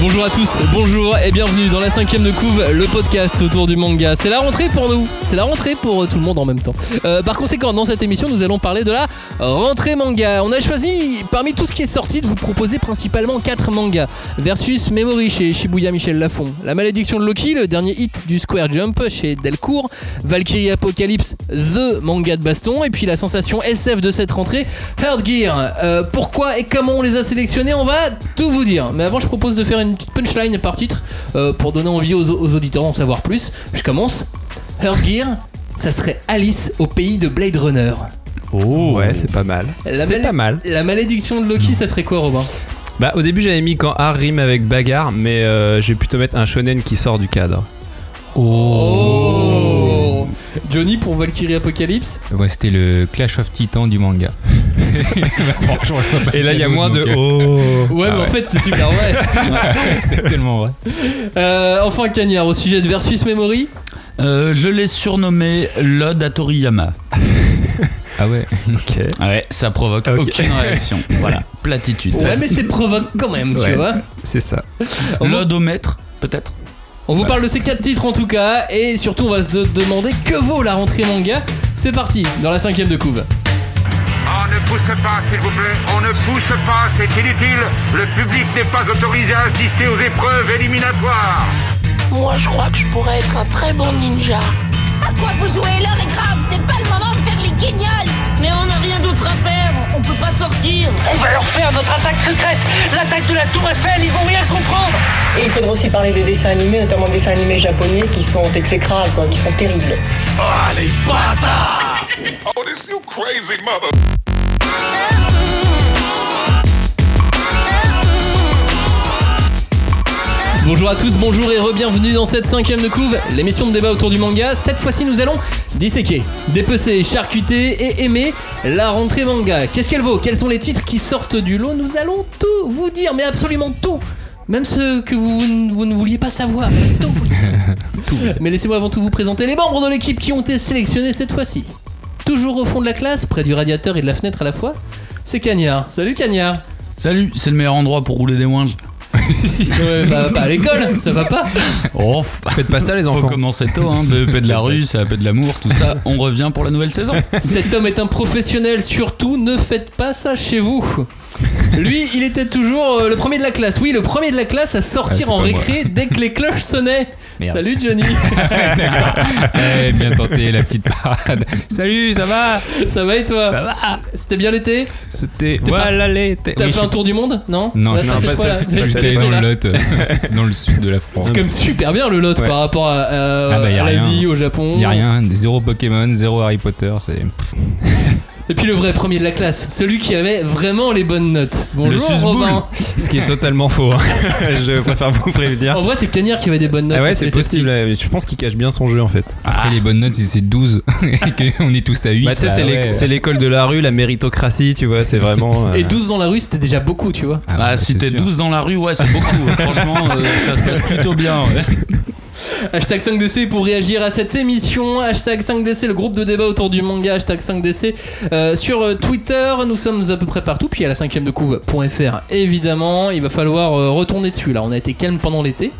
Bonjour à tous, bonjour et bienvenue dans la cinquième de couve, le podcast autour du manga. C'est la rentrée pour nous, c'est la rentrée pour euh, tout le monde en même temps. Euh, par conséquent, dans cette émission, nous allons parler de la rentrée manga. On a choisi, parmi tout ce qui est sorti, de vous proposer principalement 4 mangas. Versus Memory chez Shibuya Michel Lafon, La malédiction de Loki, le dernier hit du Square Jump chez Delcourt, Valkyrie Apocalypse, The manga de baston, et puis la sensation SF de cette rentrée, Heart Gear. Euh, pourquoi et comment on les a sélectionnés, on va tout vous dire. Mais avant, je propose de faire une petite punchline par titre euh, pour donner envie aux, aux auditeurs d'en savoir plus. Je commence. Heart Gear, ça serait Alice au pays de Blade Runner. Oh ouais, c'est pas mal. La C'est pas mal. La malédiction de Loki, ça serait quoi, Robin? Bah au début j'avais mis quand art rime avec bagarre, mais euh, je vais plutôt mettre un shonen qui sort du cadre. Oh Johnny pour Valkyrie Apocalypse? Ouais, c'était le Clash of Titans du manga. Et là il y a moins de donc, euh, oh. Ouais, mais en fait, c'est super vrai. C'est tellement vrai. Euh, enfin, Cagnard, au sujet de Versus Memory. Euh, je l'ai surnommé l'ode à Toriyama. Ah ouais. Ok. Ouais, ça provoque aucune réaction. Voilà, platitude. Ouais, mais c'est provoque quand même, tu Ouais. vois. C'est ça. Maître, peut-être? On vous parle de ces quatre titres en tout cas, et surtout, on va se demander que vaut la rentrée manga. C'est parti, dans la cinquième de couve. On ne pousse pas, s'il vous plaît. On ne pousse pas, c'est inutile. Le public n'est pas autorisé à assister aux épreuves éliminatoires. Moi, je crois que je pourrais être un très bon ninja. À quoi vous jouez L'heure est grave, c'est pas le moment de faire les guignols Mais on n'a rien d'autre à faire, pas sortir. On va leur faire notre attaque secrète L'attaque de la Tour Eiffel, ils vont rien comprendre Et il faudra aussi parler des dessins animés, notamment des dessins animés japonais qui sont exécrables, quoi, qui sont terribles. Bonjour à tous, bonjour et re-bienvenue dans cette cinquième de couve, l'émission de débat autour du manga. Cette fois-ci, nous allons disséquer, dépecer, charcuter et aimer la rentrée manga. Qu'est-ce qu'elle vaut? Quels sont les titres qui sortent du lot? Nous allons tout vous dire, mais absolument tout même ceux que vous, vous ne vouliez pas savoir. Tout. Mais laissez-moi avant tout vous présenter les membres de l'équipe qui ont été sélectionnés cette fois-ci. Toujours au fond de la classe, près du radiateur et de la fenêtre à la fois, c'est Cagnard. Salut Cagnard Salut, c'est le meilleur endroit pour rouler des ouinges. Ouais, bah, pas à l'école, ça va pas Oh, Faites pas ça les faut enfants. commencer tôt, hein. BEP de la rue, ça de l'amour, tout ça. On revient pour la nouvelle saison. Cet homme est un professionnel, surtout ne faites pas ça chez vous. Lui, il était toujours euh, le premier de la classe. Oui, le premier de la classe à sortir Ah, en pas récré dès que les cloches sonnaient. Merde. Salut Johnny, Eh, bien tenté la petite parade. Salut, ça va? Ça va et toi? Ça va C'était bien l'été? C'était. Voilà l'été. T'as Oui, fait je- un tour du monde? Non? Non, Là, je ça non, fait pas quoi, ça. là J'étais Cet dans le Lot, c'est dans le sud de la France. C'est même super bien le lot Ouais. par rapport à, euh, Ah bah, y a à l'Asie, au Japon. Y a rien, zéro Pokémon, zéro Harry Potter, c'est. Et puis le vrai premier de la classe, celui qui avait vraiment les bonnes notes. Bonjour. Robin. Ce qui est totalement faux. hein. je préfère vous prévenir. En vrai, c'est Cagnard qui avait des bonnes notes. Ah ouais, c'est possible. ouais, Je pense qu'il cache bien son jeu en fait. Après les bonnes notes, c'est 12 et qu'on est tous à 8. Bah tu sais, c'est l'éc- c'est l'école de la rue, la méritocratie, tu vois, c'est vraiment. euh. Et 12 dans la rue, c'était déjà beaucoup, tu vois. Ah, si t'es 12 dans la rue, ouais, c'est beaucoup. Franchement, euh, ça se passe plutôt bien. ouais. Hashtag 5DC pour réagir à cette émission. Hashtag 5DC, le groupe de débat autour du manga. Hashtag 5DC euh, sur euh, Twitter. Nous sommes à peu près partout. Puis à la cinquième de couve.fr, évidemment. Il va falloir euh, retourner dessus. Là, on a été calme pendant l'été.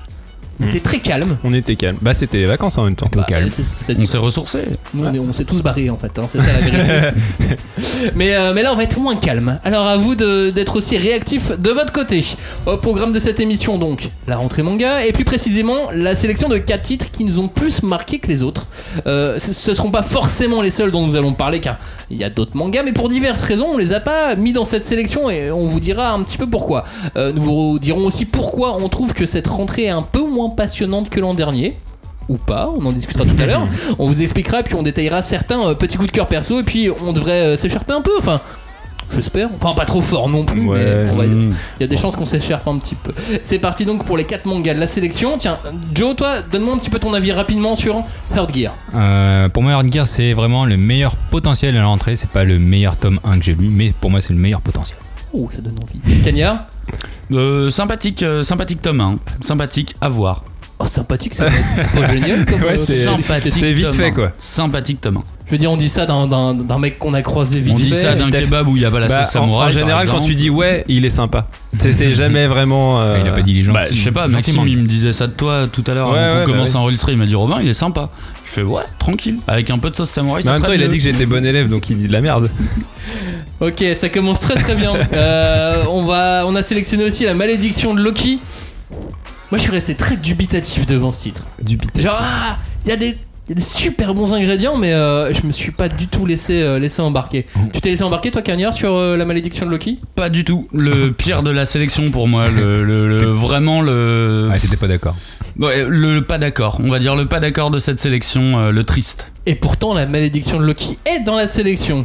On était très calme. On était calme. Bah c'était les vacances en même temps. Bah, calme. c'est- c'est- On s'est ressourcé. Nous, on est- on s'est tous barrés en fait, hein, c'est ça la vérité. mais, euh, mais là, on va être moins calme. Alors à vous de- d'être aussi réactif de votre côté. Au programme de cette émission, donc, la rentrée manga, et plus précisément, la sélection de 4 titres qui nous ont plus marqué que les autres. Euh, ce ne seront pas forcément les seuls dont nous allons parler, car il y a d'autres mangas, mais pour diverses raisons, on les a pas mis dans cette sélection et on vous dira un petit peu pourquoi. Euh, nous vous dirons aussi pourquoi on trouve que cette rentrée est un peu moins passionnante que l'an dernier ou pas, on en discutera tout à l'heure. On vous expliquera, puis on détaillera certains euh, petits coups de cœur perso, et puis on devrait euh, s'écharper un peu, enfin. J'espère. Enfin, pas trop fort non plus, Ouais. mais va- il Mmh. y a des chances qu'on s'écharpe un petit peu. C'est parti donc pour les 4 mangas de la sélection. Tiens, Joe, toi, donne-moi un petit peu ton avis rapidement sur Heart Gear. Euh, pour moi, Hard Gear, c'est vraiment le meilleur potentiel à la rentrée. C'est pas le meilleur tome 1 que j'ai lu, mais pour moi, c'est le meilleur potentiel. Oh, ça donne envie. Cagnard Euh, sympathique, euh, sympathique tome 1. Sympathique à voir. Oh, sympathique, ça va être c'est pas génial comme Ouais, euh, c'est- sympathique. c'est vite tome fait, 1. quoi. Sympathique tome 1. Je veux dire, on dit ça d'un- mec qu'on a croisé vite On dit fait. ça d'un kebab où il y a pas la Bah, sauce en, samouraï. en général, par quand tu dis ouais, il est sympa. C'est jamais vraiment. euh, Il a pas dit les gens. Bah, je sais pas, Maxime, il me disait ça de toi tout à l'heure Ouais, qu'on bah commence à enregistrer. Il m'a dit Robin, il est sympa. Je fais ouais, tranquille. Avec un peu de sauce samouraï, ça en même temps, serait il a dit que j'étais bon élève, donc il dit de la merde. Ok, ça commence très très bien. Euh, on, va, on a sélectionné aussi la malédiction de Loki. Moi, je suis resté très dubitatif devant ce titre. Du pitatif. Genre, ah, il y, a des- il y a des super bons ingrédients, mais euh, je me suis pas du tout laissé, euh, laissé embarquer. Tu t'es laissé embarquer, toi, Cagnard, sur euh, la malédiction de Loki? Pas du tout. Le pire de la sélection pour moi. Le, le- le- vraiment le, Ah, t'étais pas d'accord. Ouais, le, le pas d'accord. On va dire le pas d'accord de cette sélection, euh, le triste. Et pourtant, la malédiction de Loki est dans la sélection.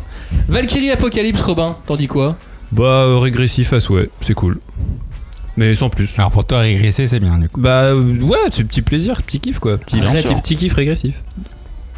Valkyrie Apocalypse, Robin, t'en dis quoi? Bah, euh, régressif à souhait, c'est cool. Mais sans plus. Alors pour toi, régresser, c'est bien du coup. Bah, euh, ouais, c'est petit plaisir, petit kiff quoi. Petit, Bien petit, kiff régressif.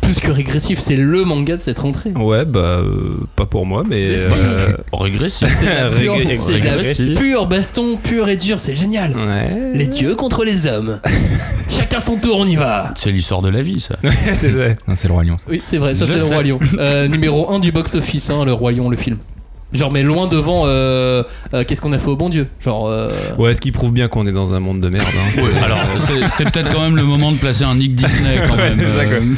Plus que régressif, c'est le manga de cette rentrée. Ouais, bah, euh, pas pour moi, mais. Euh, Régressif. C'est de la pure- la régressif. pure baston, pur et dur, c'est génial. Ouais. Les dieux contre les hommes. Chacun son tour, on y va. C'est l'histoire de la vie, ça. c'est ça. Non, c'est le Roi Lion. ça. Oui, c'est vrai, ça c'est le. Roi Lion. Euh, numéro 1 du box-office, hein, le Roi Lion, le film. Genre, mais loin devant euh, euh, Qu'est-ce qu'on a fait au bon Dieu Genre. euh, Ouais, ce qui prouve bien qu'on est dans un monde de merde. hein. Ouais, alors, c'est c'est peut-être quand même le moment de placer un Nick Disney quand Ouais, même. c'est ça, quoi. euh,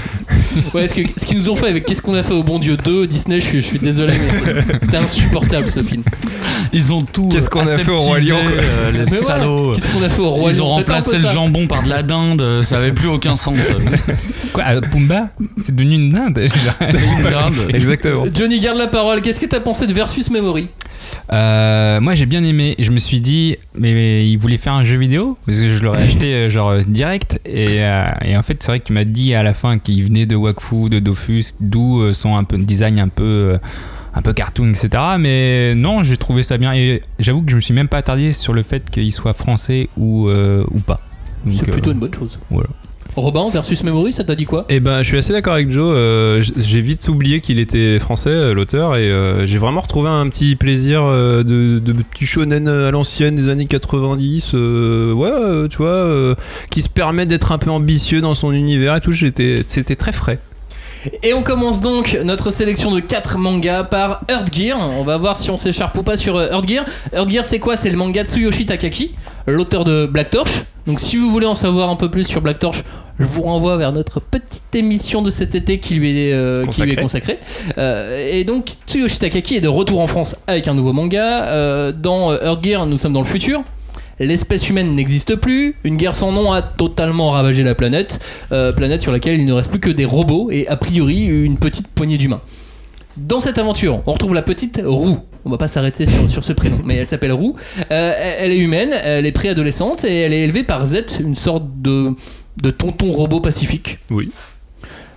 Ouais, ce que- ce qu'ils nous ont fait avec Qu'est-ce qu'on a fait au bon Dieu 2, Disney, je suis, je suis désolé, mais c'est- c'était insupportable ce film. Ils ont tout. Qu'est-ce qu'on a fait au Roi Lion, euh, Les Mais voilà, salauds. Qu'est-ce qu'on a fait au Roi Ils Lion ont un peu remplacé le jambon par de la dinde, euh, ça avait plus aucun sens. Quoi euh, Pumba C'est devenu une dinde Une dinde. Exactement. Johnny, garde la parole. Qu'est-ce que t'as pensé de Versus Memory Euh, moi j'ai bien aimé. Je me suis dit, mais, mais il voulait faire un jeu vidéo parce que je l'aurais acheté euh, genre euh, direct. Et, euh, et en fait, c'est vrai que tu m'as dit à la fin qu'il venait de Wakfu, de Dofus, d'où son un peu design un peu. un peu cartoon, etc. Mais non, j'ai trouvé ça bien. Et j'avoue que je me suis même pas attardé sur le fait qu'il soit français ou, euh, ou pas. C'est plutôt une bonne chose. voilà. Robin, Versus Memory, ça t'a dit quoi? Et ben, je suis assez d'accord avec Joe. euh, j'ai vite oublié qu'il était français, euh, l'auteur, et euh, j'ai vraiment retrouvé un petit plaisir de, de petit shonen à l'ancienne des années 90. euh, ouais, tu vois, qui se permet d'être un peu ambitieux dans son univers et tout. J'étais, c'était très frais. Et on commence donc notre sélection de 4 mangas par Earth Gear. On va voir si on s'écharpe ou pas sur Earth Gear. Earth Gear, c'est quoi? C'est le manga de Tsuyoshi Takaki, l'auteur de Black Torch. Donc si vous voulez en savoir un peu plus sur Black Torch, je vous renvoie vers notre petite émission de cet été qui lui est, euh, qui lui est consacrée. Euh, et donc Tsuyoshi Takaki est de retour en France avec un nouveau manga. Euh, dans Earth Gear, nous sommes dans le futur. L'espèce humaine n'existe plus, une guerre sans nom a totalement ravagé la planète, planète sur laquelle il ne reste plus que des robots et a priori une petite poignée d'humains. Dans cette aventure, on retrouve la petite Roux. On va pas s'arrêter sur, sur ce prénom, mais elle s'appelle Roux. Euh, elle est humaine, elle est préadolescente et elle est élevée par Z, une sorte de, de tonton robot pacifique. Oui.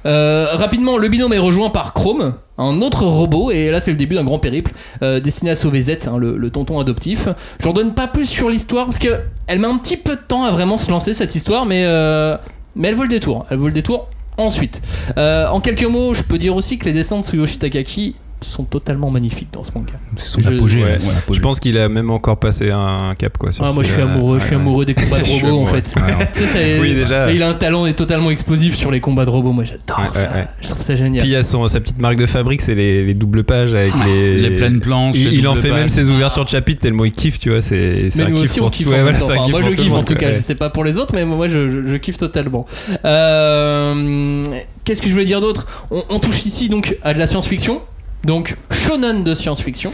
Euh, rapidement, le binôme est rejoint par Chrome, un autre robot, et là c'est le début d'un grand périple euh, destiné à sauver Z, hein, le, le tonton adoptif. Je n'en donne pas plus sur l'histoire parce que elle met un petit peu de temps à vraiment se lancer cette histoire, mais, euh, mais elle vaut le détour. Elle vaut le détour ensuite. En quelques mots, je peux dire aussi que les dessins de Tsuyoshi Takaki sont totalement magnifiques dans ce manga. C'est son Je- apogée. ouais. ouais, apogée. Je pense qu'il a même encore passé un cap quoi. Ah, moi je suis amoureux, je suis Ouais, amoureux des combats de robots en fait. Ouais, Tu sais, c'est- Oui, déjà. Il a un talent est totalement explosif sur les combats de robots. Moi j'adore Ouais, ça. ouais, ouais. Je trouve ça génial. Puis il y a son, sa petite marque de fabrique, c'est les, les doubles pages avec les, Les pleines planches. Il, en fait même ses ouvertures de chapitre tellement il kiffe, tu vois. C'est un nous kiff aussi pour on kiffe ouais, voilà, Enfin, moi je kiffe en tout cas, je sais pas pour les autres, mais moi je, kiffe totalement. Euh, Qu'est-ce que je voulais dire d'autre? On, on touche ici donc à de la science-fiction, donc shonen de science-fiction.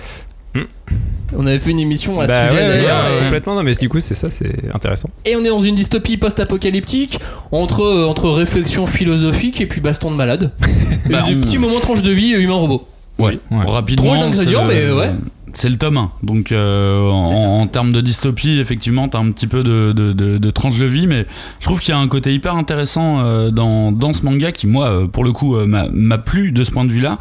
Hmm. On avait fait une émission à ce Bah sujet ouais, d'ailleurs. ouais, et- complètement. Non, mais du coup, c'est ça, c'est intéressant. Et on est dans une dystopie post-apocalyptique entre, euh, entre réflexion philosophique et puis baston de malade. Et Bah, des on- petits moments tranche de vie humain-robot. Ouais, Ouais. rapidement. Drôle d'ingrédient, mais ouais. C'est le tome 1. Donc, euh, en, en termes de dystopie, effectivement, t'as un petit peu de, de, de, de tranche de vie, mais je trouve qu'il y a un côté hyper intéressant euh, dans, dans ce manga qui, moi, euh, pour le coup, m'a plu de ce point de vue-là.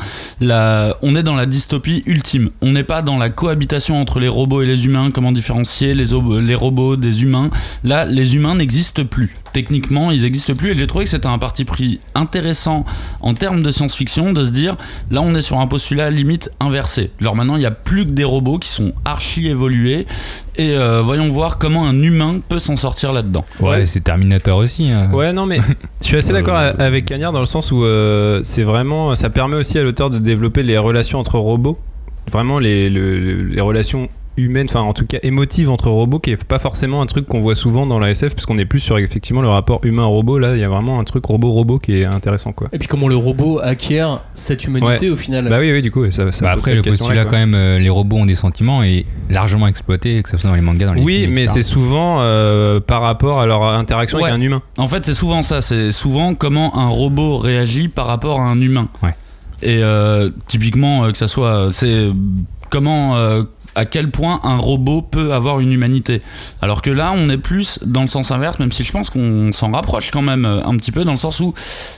On est dans la dystopie ultime. On n'est pas dans la cohabitation entre les robots et les humains, comment différencier les, les robots des humains. Là, les humains n'existent plus. Techniquement, ils n'existent plus. Et j'ai trouvé que c'était un parti pris intéressant en termes de science-fiction de se dire là, on est sur un postulat limite inversé. Alors maintenant, il n'y a plus que des robots qui sont archi évolués. Et euh, voyons voir comment un humain peut s'en sortir là-dedans. Ouais, c'est Terminator aussi. hein. Ouais, non, mais je suis assez d'accord avec Cagnard dans le sens où euh, c'est vraiment. Ça permet aussi à l'auteur de développer les relations entre robots. Vraiment, les, le- le- les relations humaines, enfin en tout cas émotives entre robots, qui est pas forcément un truc qu'on voit souvent dans la SF, puisqu'on est plus sur effectivement le rapport humain-robot. Là, il y a vraiment un truc robot-robot qui est intéressant, quoi. Et puis comment le robot acquiert cette humanité Ouais. au final. Bah oui, oui, du coup, ça, ça Bah après, le postulat, quoi. quand même, euh, les robots ont des sentiments et largement exploité, que ce soit dans les mangas, dans les Oui, films, mais c'est souvent euh, par rapport à leur interaction Ouais. avec un humain. En fait, c'est souvent ça. C'est souvent comment un robot réagit par rapport à un humain. Ouais. Et euh, typiquement, euh, que ça soit, c'est comment, euh, à quel point un robot peut avoir une humanité. Alors que là, on est plus dans le sens inverse, même si je pense qu'on s'en rapproche quand même euh, un petit peu, dans le sens où,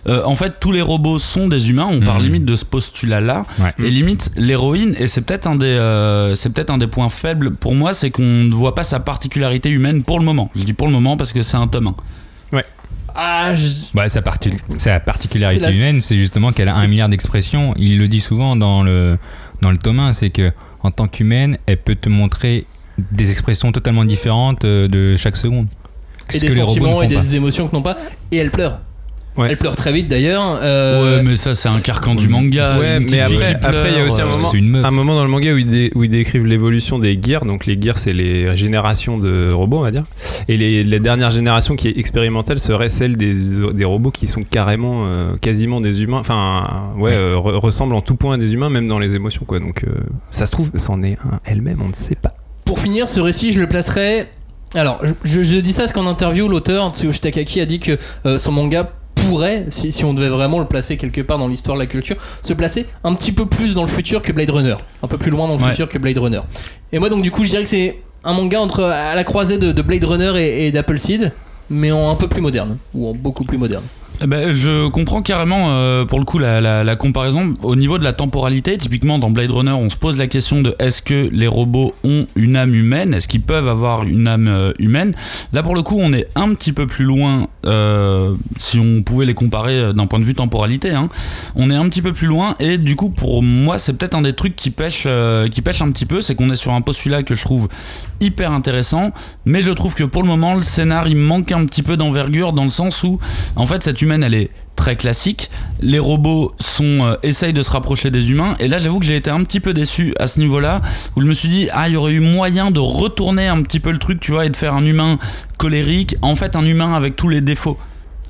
euh, en fait, tous les robots sont des humains. On parle Mhm. limite de ce postulat-là. Ouais. Et limite, l'héroïne, et c'est peut-être un des, euh, c'est peut-être un des points faibles pour moi, c'est qu'on ne voit pas sa particularité humaine pour le moment. Je dis pour le moment parce que c'est un tome 1. Ah, je- Ouais, sa, parti- sa particularité la- humaine, c'est justement qu'elle a un milliard d'expressions. Il le dit souvent dans le, dans le tome 1, c'est que en tant qu'humaine, elle peut te montrer des expressions totalement différentes euh, de chaque seconde. et des sentiments et pas. des émotions que n'ont pas. Et elle pleure. Ouais. Elle pleure très vite d'ailleurs. euh, Ouais, mais ça, c'est un carcan du manga. Ouais, mais après, il y a aussi un pleure, moment, c'est une meuf. un moment dans le manga où ils, dé- où ils décrivent l'évolution des gears. Donc les gears, c'est les générations de robots, on va dire. Et les, la dernière génération qui est expérimentale serait celle des, des robots qui sont carrément, euh, quasiment des humains. Enfin, ouais, Ouais. euh, re- ressemblent en tout point à des humains, même dans les émotions, quoi. Donc euh, ça se trouve, c'en est un elle-même, on ne sait pas. Pour finir, ce récit, je le placerai. Alors, je, je- je dis ça parce qu'en interview, l'auteur Tsuyoshi Takaki a dit que euh, son manga pourrait, si, si on devait vraiment le placer quelque part dans l'histoire de la culture, se placer un petit peu plus dans le futur que Blade Runner, un peu plus loin dans le Ouais. futur que Blade Runner. Et moi, donc, du coup, je dirais que c'est un manga entre à la croisée de, de Blade Runner et, et d'Appleseed, mais en un peu plus moderne, ou en beaucoup plus moderne. Ben, je comprends carrément euh, pour le coup la, comparaison au niveau de la temporalité. Typiquement dans Blade Runner, on se pose la question de est-ce que les robots ont une âme humaine? Est-ce qu'ils peuvent avoir une âme euh, humaine? Là pour le coup, on est un petit peu plus loin euh, si on pouvait les comparer d'un point de vue temporalité. hein. On est un petit peu plus loin et du coup pour moi c'est peut-être un des trucs qui pêche, qui pêche un petit peu, c'est qu'on est sur un postulat que je trouve hyper intéressant, mais je trouve que pour le moment le scénar il manque un petit peu d'envergure dans le sens où en fait cette humaine elle est très classique, les robots sont euh, essayent de se rapprocher des humains et là j'avoue que j'ai été un petit peu déçu à ce niveau-là où je me suis dit ah il y aurait eu moyen de retourner un petit peu le truc tu vois et de faire un humain colérique, en fait un humain avec tous les défauts.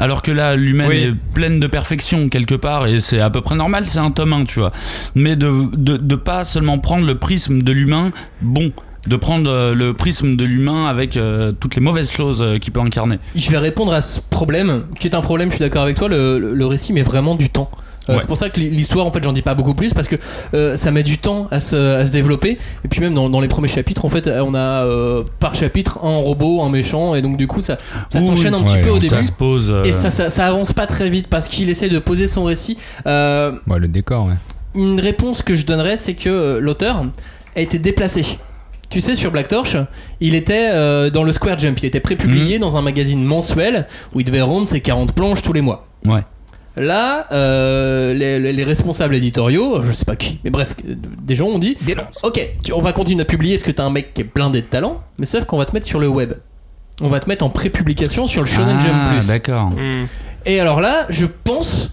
Alors que là, l'humaine Oui. est pleine de perfection quelque part et c'est à peu près normal, c'est un tome 1, tu vois. Mais de, de, de pas seulement prendre le prisme de l'humain bon, de prendre euh, le prisme de l'humain avec euh, toutes les mauvaises choses euh, qu'il peut incarner. Je vais répondre à ce problème, qui est un problème, je suis d'accord avec toi, le, le- le récit met vraiment du temps. Euh, Ouais. C'est pour ça que l'histoire, en fait, j'en dis pas beaucoup plus parce que euh, ça met du temps à se, à se développer. Et puis même dans, dans les premiers chapitres, en fait, on a euh, par chapitre un robot, un méchant, et donc du coup, ça, s'enchaîne un petit ouais, peu au ça début. Ça se pose. euh, Et ça, ça, ça avance pas très vite parce qu'il essaie de poser son récit. Euh, Ouais, le décor, ouais. une réponse que je donnerais, c'est que l'auteur a été déplacé. Tu sais, sur Black Torch, il était euh, dans le Square Jump. Il était prépublié Mhm. dans un magazine mensuel où il devait rendre ses 40 planches tous les mois. Ouais. Là, euh, les, les- les responsables éditoriaux, je sais pas qui, mais bref, des gens ont dit Ok, tu- on va continuer à publier parce que t'as un mec qui est blindé de talent, mais sauf qu'on va te mettre sur le web. On va te mettre en pré-publication sur le Shonen ah, Jump Plus. D'accord. Et alors là, je pense,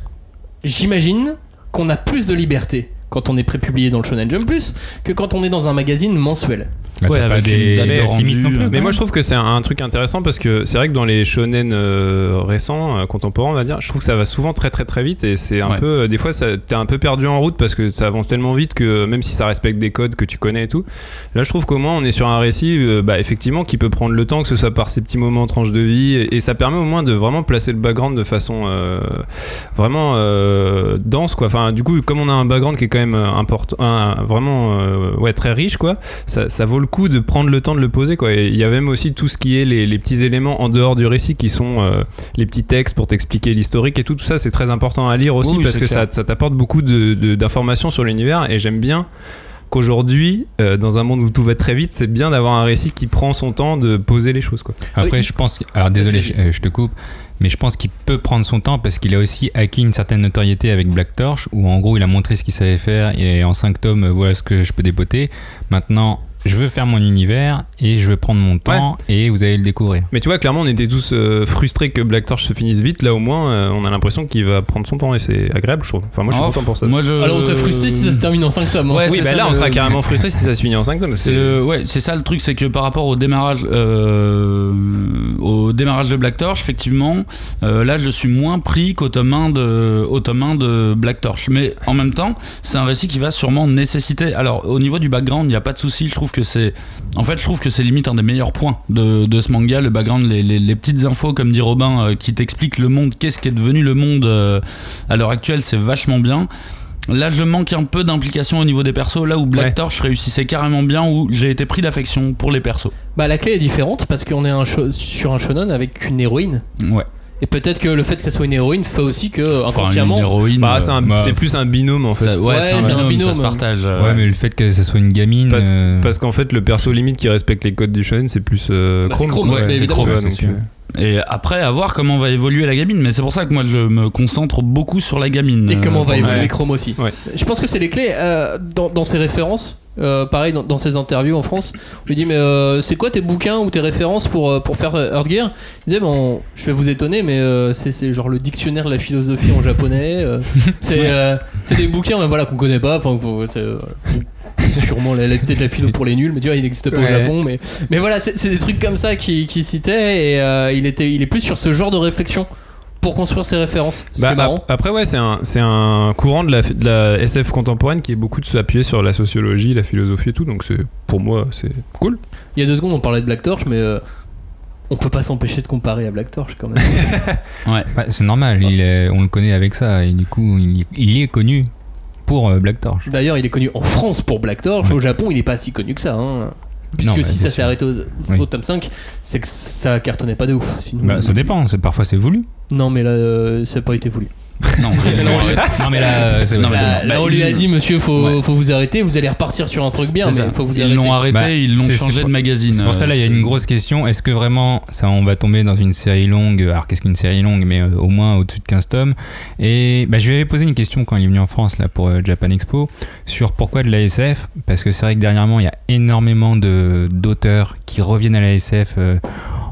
j'imagine qu'on a plus de liberté quand on est prépublié dans le Shonen Jump Plus que quand on est dans un magazine mensuel. Bah, Ouais, pas des, des rendu, non plus. euh, Mais moi je trouve que c'est un, un truc intéressant parce que c'est vrai que dans les shonen euh, récents, euh, contemporains on va dire, je trouve que ça va souvent très très très vite et c'est un Ouais. peu, euh, des fois t'es un peu perdu en route parce que ça avance tellement vite que même si ça respecte des codes que tu connais et tout, là je trouve qu'au moins on est sur un récit euh, bah, effectivement qui peut prendre le temps que ce soit par ces petits moments tranches de vie et, et ça permet au moins de vraiment placer le background de façon euh, vraiment euh, dense quoi. Enfin du coup comme on a un background qui est quand même important, un- vraiment euh, ouais très riche quoi, ça, ça vaut le coup de prendre le temps de le poser quoi. Il y a même aussi tout ce qui est les, les petits éléments en dehors du récit qui sont euh, les petits textes pour t'expliquer l'historique et tout, tout ça c'est très important à lire aussi Oui, parce que ça, clair. ça t'apporte beaucoup de- de- d'informations sur l'univers et j'aime bien qu'aujourd'hui, euh, dans un monde où tout va très vite, c'est bien d'avoir un récit qui prend son temps de poser les choses. Quoi. Après, je pense. Alors, désolé, je, euh, je te coupe. Mais je pense qu'il peut prendre son temps parce qu'il a aussi acquis une certaine notoriété avec Black Torch, où en gros il a montré ce qu'il savait faire et en 5 tomes, voilà ce que je peux dépoter. Maintenant, je veux faire mon univers et je veux prendre mon temps et vous allez le découvrir. Mais tu vois, clairement, on était tous euh, frustrés que Black Torch se finisse vite. Là, au moins, euh, on a l'impression qu'il va prendre son temps et c'est agréable, je trouve. Enfin, moi, je suis Oh, content pour ça. moi, je- Alors on serait frustré si ça se termine en 5 tomes. hein. Ouais, oui, bah ça, là, on sera carrément frustré si ça se finit en 5 tomes. C'est le, ouais, c'est ça le truc, c'est que par rapport au démarrage, euh, démarrage de Black Torch, effectivement, euh, là je suis moins pris qu'au tome 1 de, au tome 1 de Black Torch. Mais en même temps, c'est un récit qui va sûrement nécessiter. Alors au niveau du background, il n'y a pas de souci. Je trouve que c'est, en fait, je trouve que c'est limite un des meilleurs points de, ce manga, le background, les petites infos, comme dit Robin, euh, qui t'expliquent le monde, qu'est-ce qui est devenu le monde euh, à l'heure actuelle, c'est vachement bien. Là, je manque un peu d'implication au niveau des persos. Là où Black Ouais. Torch réussissait carrément bien, où j'ai été pris d'affection pour les persos. Bah la clé est différente parce qu'on est un sur un shonen avec une héroïne. Ouais. Et peut-être que le fait que ça soit une héroïne fait aussi que Enfin, inconsciemment. une héroïne. Bah, c'est bah, c'est plus un binôme en fait. ça- ouais, Ouais, c'est un binôme, binôme. ça se partage. euh, Ouais, mais le fait que ça soit une gamine. Parce, euh, parce qu'en fait, le perso limite qui respecte les codes du shonen, c'est plus euh, Bah, c'est Chrome. Chrome, ouais, c'est évidemment. Chrome, Et après, à voir comment va évoluer la gamine. Mais c'est pour ça que moi, je me concentre beaucoup sur la gamine. Et comment euh, va évoluer ouais. Chrome aussi. Ouais. Je pense que c'est les clés euh, dans, dans ses références. Euh, pareil dans, dans ses interviews en France, je lui dis mais euh, c'est quoi tes bouquins ou tes références pour, euh, pour faire Earth Gear? Il disait bon je vais vous étonner mais euh, c'est c'est genre le dictionnaire de la philosophie en japonais. c'est des bouquins mais voilà qu'on connaît pas. Enfin sûrement la, la- peut-être la philo pour les nuls mais tu vois il n'existe pas au. Japon mais mais voilà c'est des trucs comme ça qui, qui citait et il était il est plus sur ce genre de réflexion pour construire ses références. C'est Bah, marrant. ap- après, ouais, c'est un, c'est un courant de la, de la SF contemporaine qui est beaucoup de s'appuyer sur la sociologie, la philosophie et tout. Donc, c'est, pour moi, c'est cool. Il y a deux secondes, on parlait de Black Torch, mais euh, on peut pas s'empêcher de comparer à Black Torch quand même. bah, c'est normal, il est- on le connaît avec ça et du coup, il, il est connu pour euh, Black Torch. D'ailleurs, il est connu en France pour Black Torch. Au Japon, il est pas si connu que ça. hein. Puisque Non, si ça s'est arrêté au, Oui. au tome 5, c'est que ça cartonnait pas de ouf. Sinon- Bah, ça dépend, parfois c'est voulu. Non, mais là, euh, ça n'a pas été voulu. Non, ils. Non, mais là, c'est Non, mais Là, là, on lui a dit, monsieur, faut, Ouais. faut vous arrêter, vous allez repartir sur un truc bien, C'est mais ça. faut vous Ils arrêter. l'ont arrêté, Bah, ils l'ont c'est- changé c'est de magazine. C'est pour ça, là, il y a une Euh, grosse question. Est-ce que vraiment, ça, on va tomber dans une série longue? Alors, qu'est-ce qu'une série longue? Mais euh, au moins au-dessus de 15 tomes. Et bah, je lui avais posé une question quand il est venu en France, là, pour euh, Japan Expo, sur pourquoi de la SF. Parce que c'est vrai que dernièrement, il y a énormément de- d'auteurs qui reviennent à la SF euh,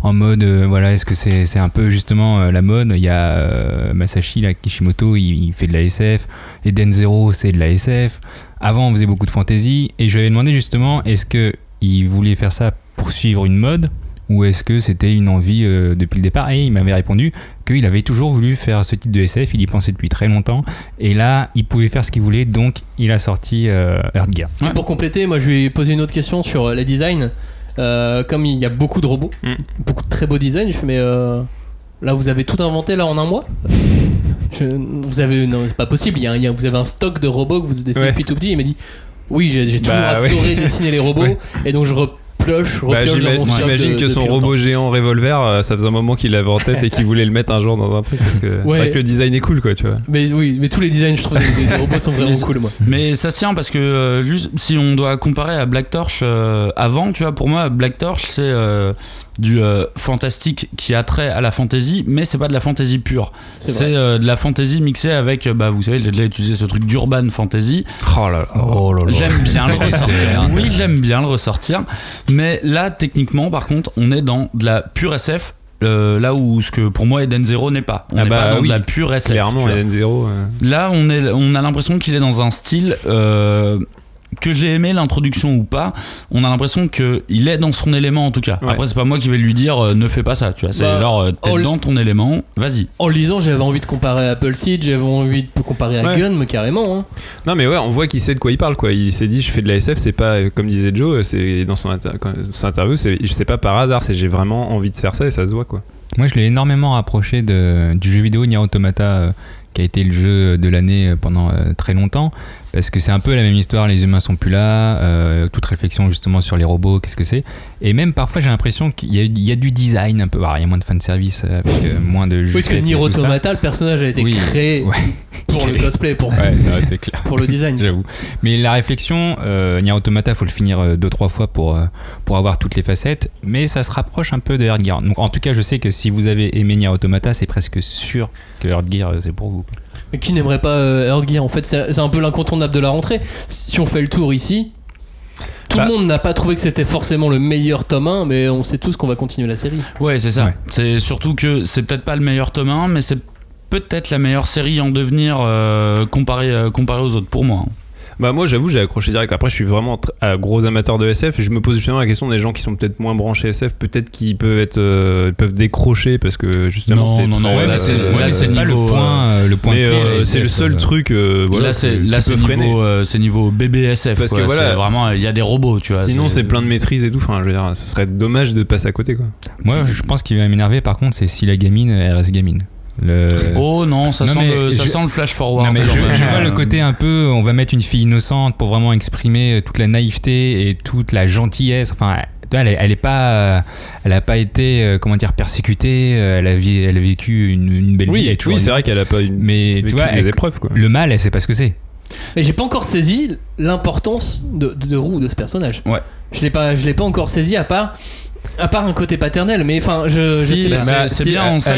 en mode, euh, voilà, est-ce que c'est un peu justement euh, la mode? Il y a euh, Masashi, là, Kishimoto, il, fait de la SF. Eden Zero, c'est de la SF. Avant, on faisait beaucoup de fantasy. Et je lui avais demandé justement, est-ce que il voulait faire ça pour suivre une mode? Ou est-ce que c'était une envie depuis le départ? Et il m'avait répondu qu'il avait toujours voulu faire ce type de SF, il y pensait depuis très longtemps, et là, il pouvait faire ce qu'il voulait, donc il a sorti euh, Earth Gear. Pour compléter, moi je ai posé une autre question sur les designs. Euh, comme il y a beaucoup de robots, Mm. beaucoup de très beaux designs, je fais mais euh, là vous avez tout inventé là en un mois? Je- Vous avez non c'est pas possible. Il y a, un- il y a- vous avez un stock de robots que vous dessinez depuis tout petit. Il m'a dit oui j'ai j'ai toujours Bah, ouais. adoré dessiner les robots Ouais. et donc je repioche, Bah, J'imagine de- que son robot géant revolver, euh, ça faisait un moment qu'il l'avait en tête et qu'il voulait le mettre un jour dans un truc. Parce que c'est vrai que le design est cool, quoi, tu vois. Mais oui, mais tous les designs je trouve des, des robots sont vraiment Mais- cool moi. Mais ça se tient parce que euh, juste si on doit comparer à Black Torch euh, avant, tu vois, pour moi Black Torch c'est euh, du euh, fantastique qui a trait à la fantasy, mais c'est pas de la fantasy pure. C'est euh, de la fantasy mixée avec, euh, bah vous savez, il a utilisé ce truc d'urban fantasy. Oh là là. Oh là là. J'aime bien le ressortir. Oui, j'aime bien le ressortir. Mais là, techniquement, par contre, on est dans de la pure SF. euh, là où ce que pour moi Eden Zero n'est pas. On Ah n'est bah pas dans oui, de la pure SF. Clairement. Eden Zero. euh, Là, on, est, on a l'impression qu'il est dans un style euh, que j'ai aimé l'introduction ou pas. On a l'impression qu'il est dans son élément en tout cas. Ouais. Après, c'est pas moi qui vais lui dire euh, ne fais pas ça. Tu vois, c'est Bah, genre euh, t'es dans ton élément, vas-y. En le lisant, j'avais envie de comparer à Apple Seed, j'avais envie de comparer à Ouais. Gun, mais carrément. Hein. Non, mais ouais, on voit qu'il sait de quoi il parle, quoi. Il s'est dit, je fais de la SF, c'est pas, euh, comme disait Joe, c'est dans son, inter- son interview, c'est, je sais pas par hasard, c'est j'ai vraiment envie de faire ça et ça se voit, quoi. Moi, je l'ai énormément rapproché de, du jeu vidéo Nier Automata, euh, qui a été le jeu de l'année euh, pendant euh, très longtemps, parce que c'est un peu la même histoire. Les humains sont plus là, euh, toute réflexion justement sur les robots, qu'est-ce que c'est. Et même parfois, j'ai l'impression qu'il y, a- il y a du design un peu. Alors, il y a moins de fan service, avec euh, moins de. Oui, parce que Nier. Automata, le personnage a été Oui. créé Ouais. pour le cosplay, pour, Ouais, non, clair. pour le design. J'avoue. Mais la réflexion, euh, Nier Automata, faut le finir euh, deux trois fois pour euh, pour avoir toutes les facettes, mais ça se rapproche un peu de Earthgear. Donc en tout cas, je sais que si vous avez aimé Nier Automata, c'est presque sûr que Earthgear euh, c'est pour vous. Mais qui n'aimerait pas euh, Earthgear En fait, c'est un peu l'incontournable de la rentrée. Si on fait le tour ici, tout Bah. le monde n'a pas trouvé que c'était forcément le meilleur tome 1, mais on sait tous qu'on va continuer la série. Ouais, c'est ça. Ouais. C'est surtout que c'est peut-être pas le meilleur tome 1, mais c'est peut-être la meilleure série en devenir euh, comparé, euh, comparé aux autres pour moi. Bah moi j'avoue j'ai accroché direct. Après je suis vraiment tr- un gros amateur de SF et je me pose justement la question des gens qui sont peut-être moins branchés SF, peut-être qu'ils peuvent être euh, peuvent décrocher parce que justement Non, c'est non, non, ouais, là, euh, c'est- ouais, là, c'est euh, pas niveau, le point, euh, le point euh, c'est le seul euh, truc euh, voilà, là, c'est là, c'est niveau, euh, c'est niveau BBSF. Parce que voilà, vraiment, il y a des robots, tu vois. Sinon c'est plein de maîtrise et tout. Enfin je veux dire, ça serait dommage de passer à côté quoi. Moi, je pense qu'il va m'énerver. Par contre, c'est si la gamine elle reste gamine. Le... Oh non, ça, Non, sent, le, ça je- sent le flash forward. Non, mais je, vois le côté un peu, on va mettre une fille innocente pour vraiment exprimer toute la naïveté et toute la gentillesse. Enfin, elle, est- elle est pas, euh, elle a pas été, euh, comment dire, persécutée. euh, Elle a, vi- elle a vécu une, une belle vie. Oui, toujours oui c'est vrai qu'elle a pas une Mais vécu tu vois, des elle- épreuves quoi. le mal, elle sait pas ce que c'est. Mais j'ai pas encore saisi l'importance de, de, de Roux, de ce personnage. Ouais. Je l'ai pas, je l'ai pas encore saisi à part, à part un côté paternel. Mais enfin, je, je Si, sais pas. Bah, c'est si, bien en elle ça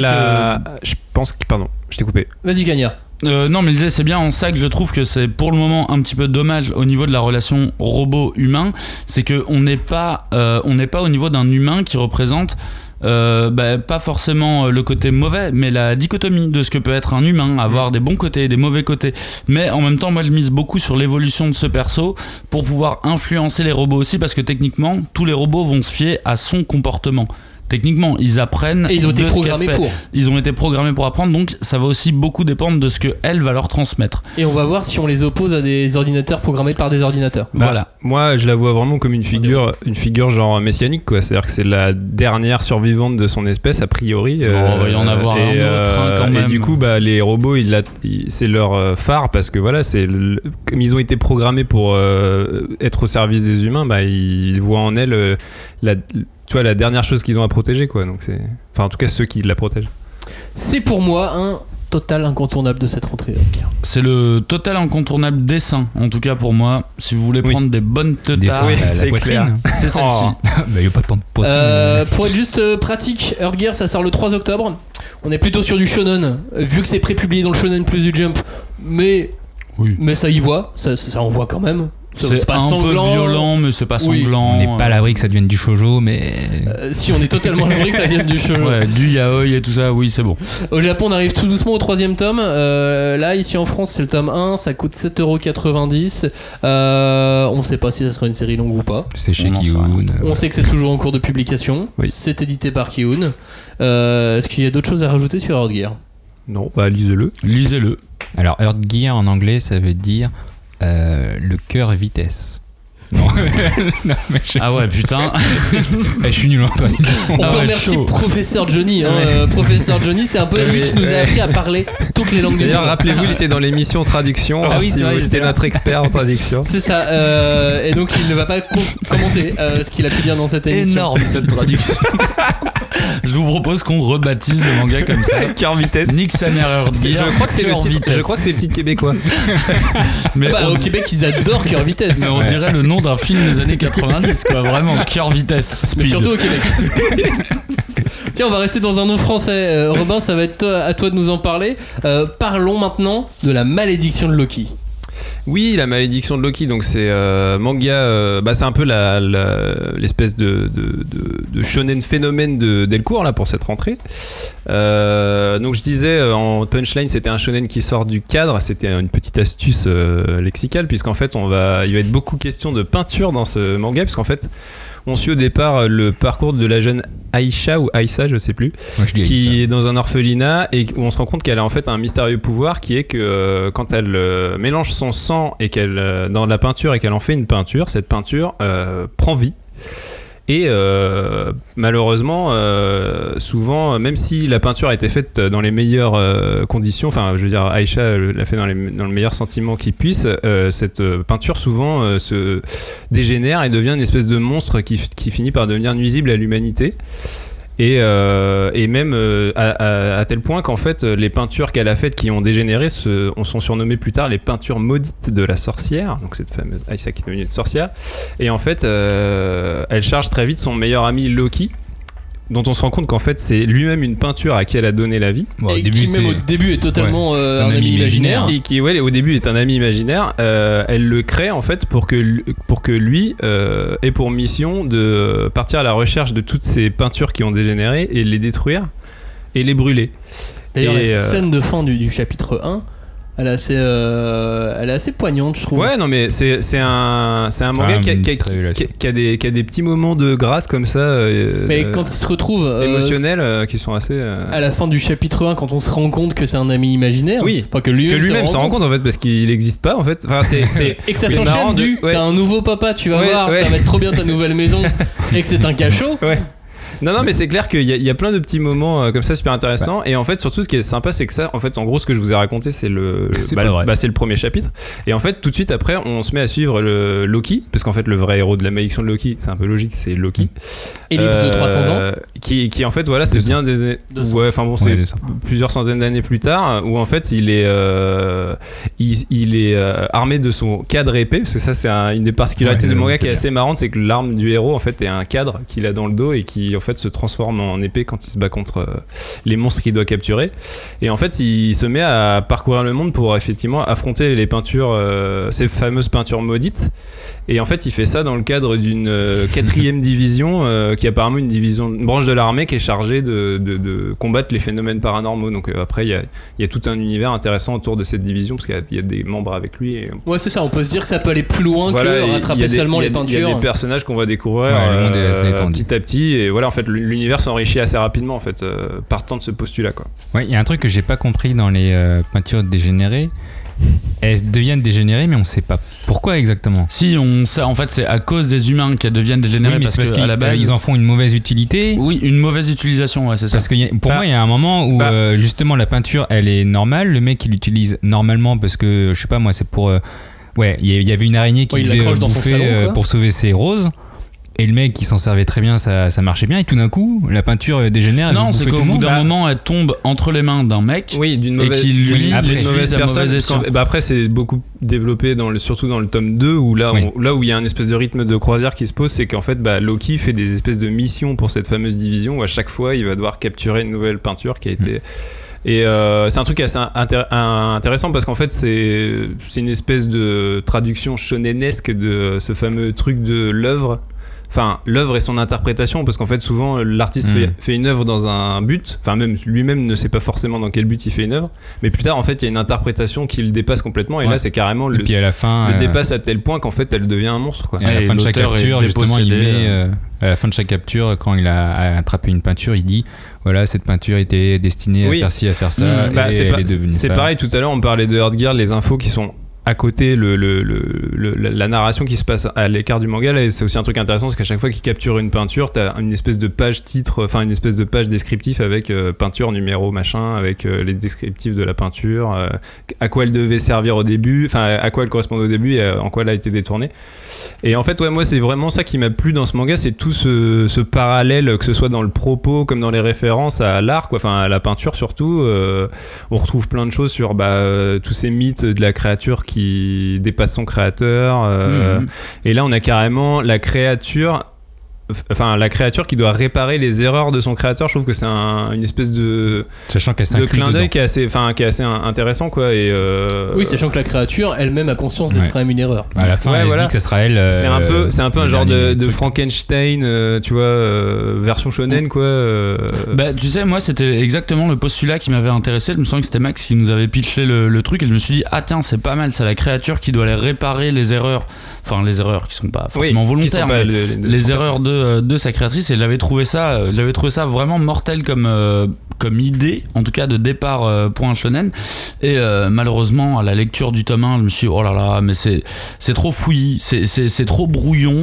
a- je pense que pardon, je t'ai coupé. Vas-y, Gagnard. Euh, non, mais je disais, c'est bien en ça que je trouve que c'est pour le moment un petit peu dommage au niveau de la relation robot-humain. C'est que on n'est pas, euh, on n'est pas au niveau d'un humain qui représente. Euh, bah, pas forcément le côté mauvais, mais la dichotomie de ce que peut être un humain, avoir des bons côtés et des mauvais côtés. Mais en même temps, moi je mise beaucoup sur l'évolution de ce perso pour pouvoir influencer les robots aussi, parce que techniquement, tous les robots vont se fier à son comportement. Techniquement, ils apprennent. Et ils ont été de programmés pour. Ils ont été programmés pour apprendre, donc ça va aussi beaucoup dépendre de ce que elle va leur transmettre. Et on va voir si on les oppose à des ordinateurs programmés par des ordinateurs. Bah, Voilà. Moi, je la vois vraiment comme une figure, une figure genre messianique, quoi. C'est-à-dire que c'est la dernière survivante de son espèce, a priori. Bon, il va y en avoir et, un autre, hein, quand et même. du coup, bah, les robots, ils c'est leur euh, phare parce que voilà, c'est le- comme ils ont été programmés pour euh, être au service des humains, bah, ils voient en elle euh, la, tu vois, la dernière chose qu'ils ont à protéger, quoi. Donc c'est, enfin, en tout cas, ceux qui la protègent. C'est pour moi un total incontournable de cette rentrée. C'est le total incontournable dessin, en tout cas pour moi. Si vous voulez Oui. prendre des bonnes teutards, oui, c'est c'est celle-ci. Oh. bah, y a pas tant de poitrine. Euh, pour être juste euh, pratique, Earthgear ça sort le 3 octobre. On est plutôt sur du shonen, vu que c'est pré-publié dans le shonen plus du jump, mais, Oui. mais ça y voit, ça, ça, ça en voit quand même. C'est pas un sanglant. peu violent, mais c'est pas Oui. sanglant. on n'est pas à l'abri que ça devienne du shoujo, mais Euh, si on est totalement à l'abri que ça vienne du shonen. Ouais, du yaoi et tout ça, oui, c'est bon. Au Japon, on arrive tout doucement au troisième tome. Euh, là, ici en France, c'est le tome 1, ça coûte 7,90€. Euh, on sait pas si ça sera une série longue ou pas. c'est chez On sait Kiyun. On sait que c'est toujours en cours de publication. Oui. C'est édité par Kiyun. Euh, Est-ce qu'il y a d'autres choses à rajouter sur Earthgear Non, bah, lisez-le. Lisez-le. Alors, Earthgear en anglais, ça veut dire euh, le cœur vitesse. Non, Non, mais je, Ah ouais, putain. je suis nul en traduction. On Ah peut ouais, remercier chaud. Professeur Johnny. Hein, euh, Professeur Johnny, c'est un peu lui qui nous a appris à parler toutes les langues du D'ailleurs, monde. rappelez-vous, il était dans l'émission traduction. Ah oui, Si c'était notre expert en traduction. C'est ça. euh, et donc, il ne va pas com- commenter euh, ce qu'il a pu dire dans cette émission. Énorme cette traduction. Je vous propose qu'on rebaptise le manga comme ça. Cœur vitesse. Nick sa mère je crois que c'est le titre. vitesse. Je crois que c'est le titre québécois. Mais Bah, on- au Québec, ils adorent Cœur Vitesse. Mais on dirait le nom d'un film des années 90, quoi. Vraiment, cœur vitesse. Mais surtout au Québec. Tiens, on va rester dans un nom français. Euh, Robin, ça va être toi- à toi de nous en parler. Euh, parlons maintenant de la malédiction de Loki. Oui, la malédiction de Loki. Donc c'est euh, manga. euh, bah c'est un peu l'espèce de- de shonen phénomène de Delcourt là pour cette rentrée. Euh, donc je disais euh, en punchline, c'était un shonen qui sort du cadre. C'était une petite astuce euh, lexicale puisqu'en fait on va, il va être beaucoup question de peinture dans ce manga puisqu'en fait on suit au départ le parcours de la jeune Aïcha ou Aïssa, je sais plus, Moi, je dis qui est dans un orphelinat et où on se rend compte qu'elle a en fait un mystérieux pouvoir qui est que euh, quand elle euh, mélange son sang et qu'elle euh, dans la peinture et qu'elle en fait une peinture, cette peinture euh, prend vie. Et euh, malheureusement, euh, souvent, même si la peinture a été faite dans les meilleures euh, conditions, enfin, je veux dire, Aïcha l'a fait dans, le meilleur sentiment qu'il puisse, euh, cette peinture souvent euh, se dégénère et devient une espèce de monstre qui finit par devenir nuisible à l'humanité. Et, euh, et même euh, à, à- à tel point qu'en fait, les peintures qu'elle a faites qui ont dégénéré se, on sont surnommées plus tard les peintures maudites de la sorcière. Donc cette fameuse Aïssa qui est devenue une sorcière. Et en fait, euh, elle charge très vite son meilleur ami Loki, dont on se rend compte qu'en fait c'est lui-même une peinture à qui elle a donné la vie. Bon, au et début, qui même au début est totalement Ouais. euh, un, ami imaginaire. Et qui, ouais, au début est un ami imaginaire. Euh, elle le crée en fait pour que, pour que lui euh, ait pour mission de partir à la recherche de toutes ces peintures qui ont dégénéré et les détruire et les brûler. D'ailleurs, la euh, scène de fin du, du chapitre 1, elle est assez, euh, elle est assez poignante, je trouve. Ouais, non, mais c'est c'est un, c'est un manga Ah, qui, a, une qui a- petite qui a- révélation. qui a des, qui a des petits moments de grâce comme ça. euh, Mais euh, quand il se retrouve euh, émotionnels euh, qui sont assez. euh, à la fin du chapitre 1, quand on se rend compte que c'est un ami imaginaire, Oui. enfin, que que lui-même se s'en rend compte en fait parce qu'il n'existe pas en fait. Enfin, c'est, c'est- Et que ça s'enchaîne du ouais. t'as un nouveau papa, tu vas Ouais, voir, ouais. ça va être trop bien ta nouvelle maison, et que c'est un cachot. Non, non, mais c'est clair qu'il y, a- il y a plein de petits moments euh, comme ça super intéressants. Et en fait, surtout, ce qui est sympa, c'est que ça, en fait, en gros, ce que je vous ai raconté, c'est le, C'est bah, pas vrai. bah, c'est le premier chapitre. Et en fait, tout de suite après, on se met à suivre le Loki, parce qu'en fait, le vrai héros de la malédiction de Loki, c'est un peu logique, c'est Loki. Ellipse de Euh, 300 ans. Qui, qui en fait, voilà, c'est 200. bien des. 200. Ouais, enfin bon, c'est Ouais, 200. plusieurs centaines d'années plus tard, où en fait, il est, euh, il, il est euh, armé de son cadre épée, parce que ça, c'est un- une des particularités Ouais, du manga c'est qui est bien. assez marrante, c'est que l'arme du héros, en fait, est un cadre qu'il a dans le dos et qui, en fait, se transforme en épée quand il se bat contre euh, les monstres qu'il doit capturer. Et en fait, il se met à parcourir le monde pour effectivement affronter les peintures, euh, ces fameuses peintures maudites. Et en fait, il fait ça dans le cadre d'une euh, quatrième division, euh, qui est apparemment une division, une branche de l'armée qui est chargée de, de- de combattre les phénomènes paranormaux. Donc euh, après, il y a, il y a tout un univers intéressant autour de cette division, parce qu'il y a- il y, a des membres avec lui. Et, Ouais, c'est ça, on peut se dire que ça peut aller plus loin voilà, que rattraper des- seulement les des- Il y a peintures. des personnages qu'on va découvrir Ouais, le monde est assez euh, étendu. petit à petit. Et voilà, en fait, l'univers s'enrichit assez rapidement, en fait, euh, partant de ce postulat. Quoi. Ouais, il y a un truc que j'ai pas compris dans les euh, peintures dégénérées. Elles deviennent dégénérées, mais on sait pas pourquoi exactement. Si on sait, en fait, c'est à cause des humains qu'elles deviennent dégénérées Oui, mais parce, c'est parce que qu'ils à la base, ils en font une mauvaise utilité. oui, une mauvaise utilisation, ouais, c'est ça. Parce que y a- pour Bah, moi, il y a un moment où bah. euh, justement la peinture, elle est normale. Le mec, il l'utilise normalement parce que je sais pas moi, c'est pour. euh, ouais, il y, avait une araignée qui Ouais, devait euh, bouffer salon, euh, pour sauver ses roses. Et le mec, il s'en servait très bien, ça, ça marchait bien. Et tout d'un coup, la peinture dégénère. non, c'est qu'au bout d'un Bah. moment, elle tombe entre les mains d'un mec. Oui, d'une Et mauvaise, qui, lui, oui, après, mauvaise à personne. mauvais parce qu'en- escient. bah après, c'est beaucoup développé dans le, surtout dans le tome 2 où là, Oui. on- là où il y a un espèce de rythme de croisière qui se pose, c'est qu'en fait, bah, Loki fait des espèces de missions pour cette fameuse division où à chaque fois, il va devoir capturer une nouvelle peinture qui a été. Et euh, c'est un truc assez intér- intéressant parce qu'en fait, c'est c'est une espèce de traduction shonenesque de ce fameux truc de l'œuvre. Enfin, l'œuvre et son interprétation, parce qu'en fait, souvent, l'artiste Mm. fait, fait une œuvre dans un but, enfin, même lui-même ne sait pas forcément dans quel but il fait une œuvre, mais plus tard, en fait, il y a une interprétation qui le dépasse complètement, et Ouais. là, c'est carrément Et le, puis à la fin, le euh, dépasse à tel point qu'en fait, elle devient un monstre, quoi. et à la Et fin de chaque capture, justement, il met. euh. euh, à la fin de chaque capture, quand il a attrapé une peinture, il dit voilà, cette peinture était destinée Oui. à faire ci, à faire ça, Mmh, bah, et c'est elle pas- est devenue. c'est pareil, tout à l'heure, on parlait de Girl, les infos qui sont à côté le, la, narration qui se passe à l'écart du manga là, c'est aussi un truc intéressant c'est qu'à chaque fois qu'il capture une peinture t'as une espèce de page titre enfin une espèce de page descriptif avec euh, peinture numéro machin avec euh, les descriptifs de la peinture euh, à quoi elle devait servir au début enfin à quoi elle correspond au début et en quoi elle a été détournée. Et en fait ouais moi c'est vraiment ça qui m'a plu dans ce manga c'est tout ce, parallèle que ce soit dans le propos comme dans les références à l'art enfin à la peinture surtout on retrouve plein de choses sur bah, tous ces mythes de la créature qui dépasse son créateur. euh, Mhm. Et là, on a carrément la créature. Enfin, la créature qui doit réparer les erreurs de son créateur, je trouve que c'est un- une espèce de, Sachant qu'elle de s'inclut clin d'œil qui est assez, enfin, qui est assez in- intéressant, quoi. Et euh, Oui, sachant que la créature elle-même a conscience d'être Ouais. quand même une erreur. À la fin, Ouais, elle voilà. se dit que ça sera elle. c'est un euh, peu, c'est un peu un genre de. Frankenstein, euh, tu vois, euh, version shonen, quoi. euh. Bah, tu sais, moi, c'était exactement le postulat qui m'avait intéressé. Je me sens que c'était Max qui nous avait pitché le, le truc et je me suis dit, ah tiens, c'est pas mal, c'est la créature qui doit aller réparer les erreurs. Enfin, les erreurs qui sont pas forcément Oui, volontaires, pas mais le- le- les erreurs de, de sa créatrice et il avait trouvé ça, euh, il avait trouvé ça vraiment mortel comme, euh, comme idée, en tout cas de départ euh, pour un shonen. Et euh, malheureusement, à la lecture du tome 1, je me suis dit, oh là là, mais c'est trop fouillis, c'est- trop brouillon,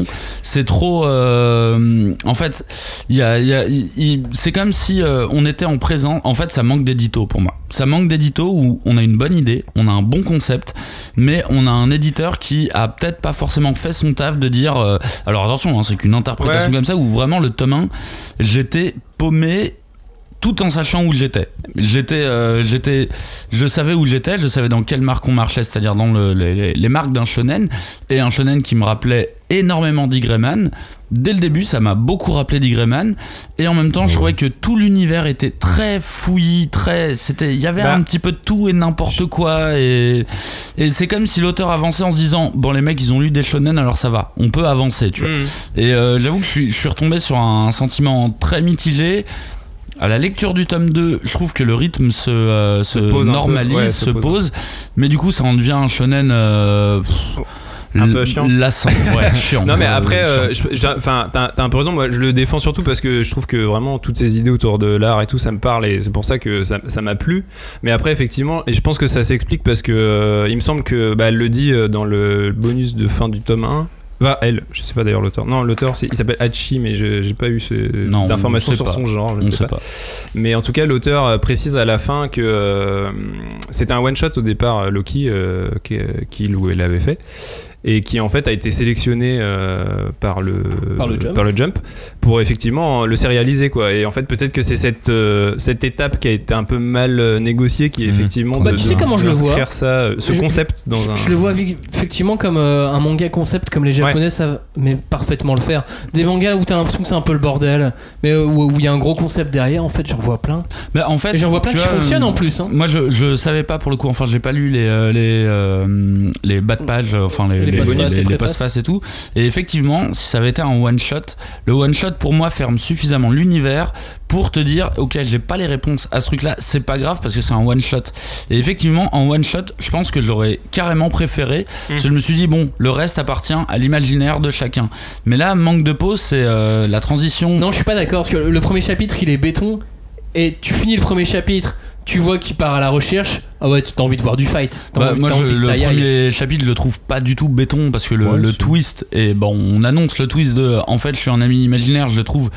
c'est trop. euh, en fait, y a, c'est comme si euh, on était en présent. En fait, ça manque d'édito pour moi. Ça manque d'édito où on a une bonne idée, on a un bon concept, mais on a un éditeur qui a peut-être pas forcément fait son taf de dire. euh, alors attention, hein, c'est qu'une interprétation. Comme ça où vraiment le tome 1, j'étais paumé tout en sachant où j'étais. J'étais, euh, j'étais, je savais où j'étais, je savais dans quelle marque on marchait, c'est-à-dire dans le- les, les marques d'un shonen, et un shonen qui me rappelait énormément Dick Grayman. Dès le début, ça m'a beaucoup rappelé Dick Grayman, et en même temps, je trouvais que tout l'univers était très fouillis, très, c'était, il y avait Bah. un petit peu de tout et n'importe quoi, et, et c'est comme si l'auteur avançait en se disant, bon les mecs, ils ont lu des shonen, alors ça va, on peut avancer, tu vois. Mm. Et euh, j'avoue que je suis, je suis retombé sur un sentiment très mitigé. À la lecture du tome 2, je trouve que le rythme se, euh, se, pose un peu, normalise, ouais, se se pose. pose. mais du coup ça en devient un shonen euh, pff, Un peu chiant. lassant, ouais, chiant. Non mais après, euh, enfin, t'as un peu raison. Moi, je le défends surtout parce que je trouve que vraiment toutes ces idées autour de l'art et tout, ça me parle et c'est pour ça que ça m'a plu. Mais après, effectivement, et je pense que ça s'explique parce que euh, il me semble que bah, elle le dit euh, dans le bonus de fin du tome 1. Va elle, je sais pas d'ailleurs l'auteur. Non, l'auteur, c'est- il s'appelle Hachi, mais je- j'ai pas eu d'informations sur pas. son genre. Je ne sais pas. Mais en tout cas, l'auteur précise à la fin que euh, c'était un one shot au départ, Loki, euh, qui- qu'il ou elle avait fait, et qui en fait a été sélectionné euh, par le Par le Jump. pour effectivement le sérialiser quoi. Et en fait, peut-être que c'est cette euh, cette étape qui a été un peu mal euh, négociée, qui est Mhm. effectivement Bah, de, tu sais de- comment je le vois ça, ce Je- concept dans je, un. je le vois effectivement comme euh, un manga concept comme les japonais savent mais parfaitement le faire. Des mangas où t'as l'impression que c'est un peu le bordel, mais où il y a un gros concept derrière, en fait j'en vois plein. Mais en fait, Et j'en vois plein qui vois, fonctionnent en plus. hein. Moi, je, je savais pas pour le coup. Enfin, j'ai pas lu les les les bas de page, euh, enfin les Les les, postfaces et tout. Et effectivement, si ça avait été un one shot, le one shot pour moi ferme suffisamment l'univers pour te dire, ok, j'ai pas les réponses à ce truc-là, c'est pas grave parce que c'est un one shot. Et effectivement, en one shot, je pense que je l'aurais carrément préféré. Parce que je me suis dit, bon, le reste appartient à l'imaginaire de chacun. Mais là, manque de pause, c'est euh, la transition. Non, je suis pas d'accord parce que le premier chapitre il est béton et tu finis le premier chapitre, tu vois qu'il part à la recherche. Ah ouais, tu as envie de voir du fight. T'as Bah, envie- moi, t'as je- le aille. premier chapitre, je le trouve pas du tout béton parce que le, Ouais, le c'est- twist et bon, on annonce le twist de en fait, je suis un ami imaginaire, je le trouve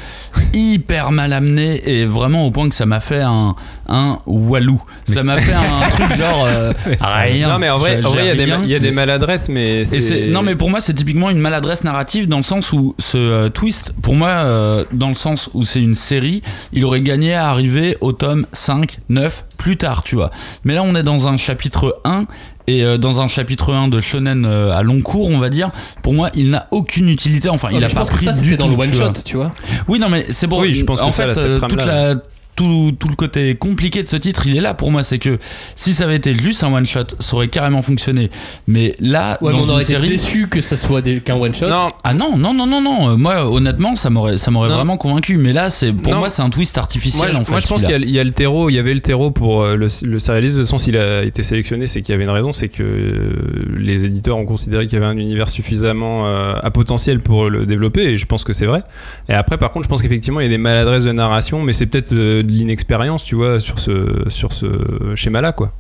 hyper mal amené et vraiment au point que ça m'a fait un un walou. Ça m'a fait un truc genre euh, rien. Non mais en vrai, Ça en vrai, il y a des y a maladresses, mais c'est non mais pour moi c'est typiquement une maladresse narrative dans le sens où ce euh, twist pour moi euh, dans le sens où c'est une série il aurait gagné à arriver au tome 5 9 plus tard tu vois mais là on est dans un chapitre 1 et euh, dans un chapitre 1 de shonen euh, à long cours on va dire pour moi il n'a aucune utilité enfin Non, il a je pas pense que pris ça du dans tout, le one tu vois. shot, tu vois. oui non mais c'est bon Oui, je pense que en ça, fait cette euh, toute trame-là, la tout, tout le côté compliqué de ce titre, il est là pour moi. C'est que si ça avait été juste un one shot, ça aurait carrément fonctionné. Mais là, Ouais, mais dans on une aurait été série, déçu que ça soit qu'un one shot. non, ah non, non, non, non, non. Euh, Moi, honnêtement, ça m'aurait, ça m'aurait Non. vraiment convaincu. Mais là, c'est, pour Non. moi, c'est un twist artificiel. Moi, je, en fait, moi, je pense qu'il y, a- il y a le terreau, il y avait le terreau pour euh, le, le sérialiste. De toute façon, s'il a été sélectionné, c'est qu'il y avait une raison, c'est que euh, les éditeurs ont considéré qu'il y avait un univers suffisamment euh, à potentiel pour le développer, et je pense que c'est vrai. Et après, par contre, je pense qu'effectivement, il y a des maladresses de narration, mais c'est peut-être euh, de l'inexpérience, tu vois, sur ce, sur ce schéma-là, quoi.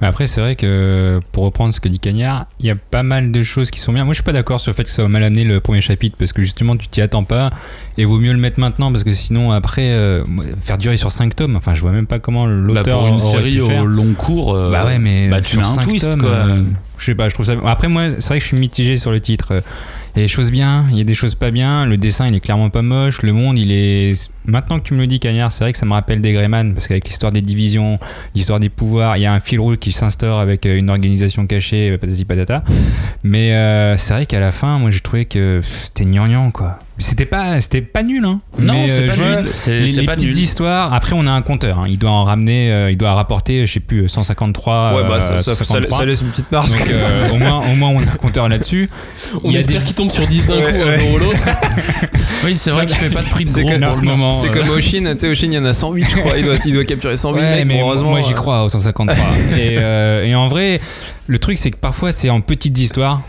Mais après, c'est vrai que pour reprendre ce que dit Cagnard, il y a pas mal de choses qui sont bien. Moi, je suis pas d'accord sur le fait que ça va mal amené le premier chapitre parce que justement, tu t'y attends pas et vaut mieux le mettre maintenant parce que sinon, après, euh, faire durer sur 5 tomes, enfin, je vois même pas comment Bah, l'auteur pour une série au faire. long cours. euh, Bah ouais, mais bah, tu sur mets un cinq twist, tomes, quoi. euh, je sais pas, je trouve ça. Après, moi, c'est vrai que je suis mitigé sur le titre. Il y a des choses bien, il y a des choses pas bien. Le dessin, il est clairement pas moche. Le monde, il est. Maintenant que tu me le dis, Cagnard, c'est vrai que ça me rappelle des Greyman parce qu'avec l'histoire des divisions, l'histoire des pouvoirs, il y a un fil rouge qui s'instaure avec euh, une organisation cachée, patati patata. Mais euh, c'est vrai qu'à la fin, moi, j'ai trouvé que c'était gnangnan, quoi. C'était pas, c'était pas nul, hein. Non, Mais, c'est euh, pas juste nul. C'est, les, c'est les pas petites nul. histoires. Après, on a un compteur. hein. Il doit en ramener, euh, il doit rapporter, je sais plus, 153. ouais, bah euh, ça, ça, ça- 153. ça laisse une petite marge. Donc euh, au moins, au moins, on a un compteur là-dessus. On Il y a espère des- qu'il tombe sur 10 d'un Ouais, coup, ouais. un pour l'autre. Oui, c'est vrai qu'il fait pas de prix de C'est gros pour le moment. C'est comme Oshin, tu sais, Oshin, il y en a 108, je crois. Il doit, il doit capturer 108 Ouais, mecs, mais heureusement. moi j'y crois au 153. et, euh, et en vrai, le truc c'est que parfois c'est en petites histoires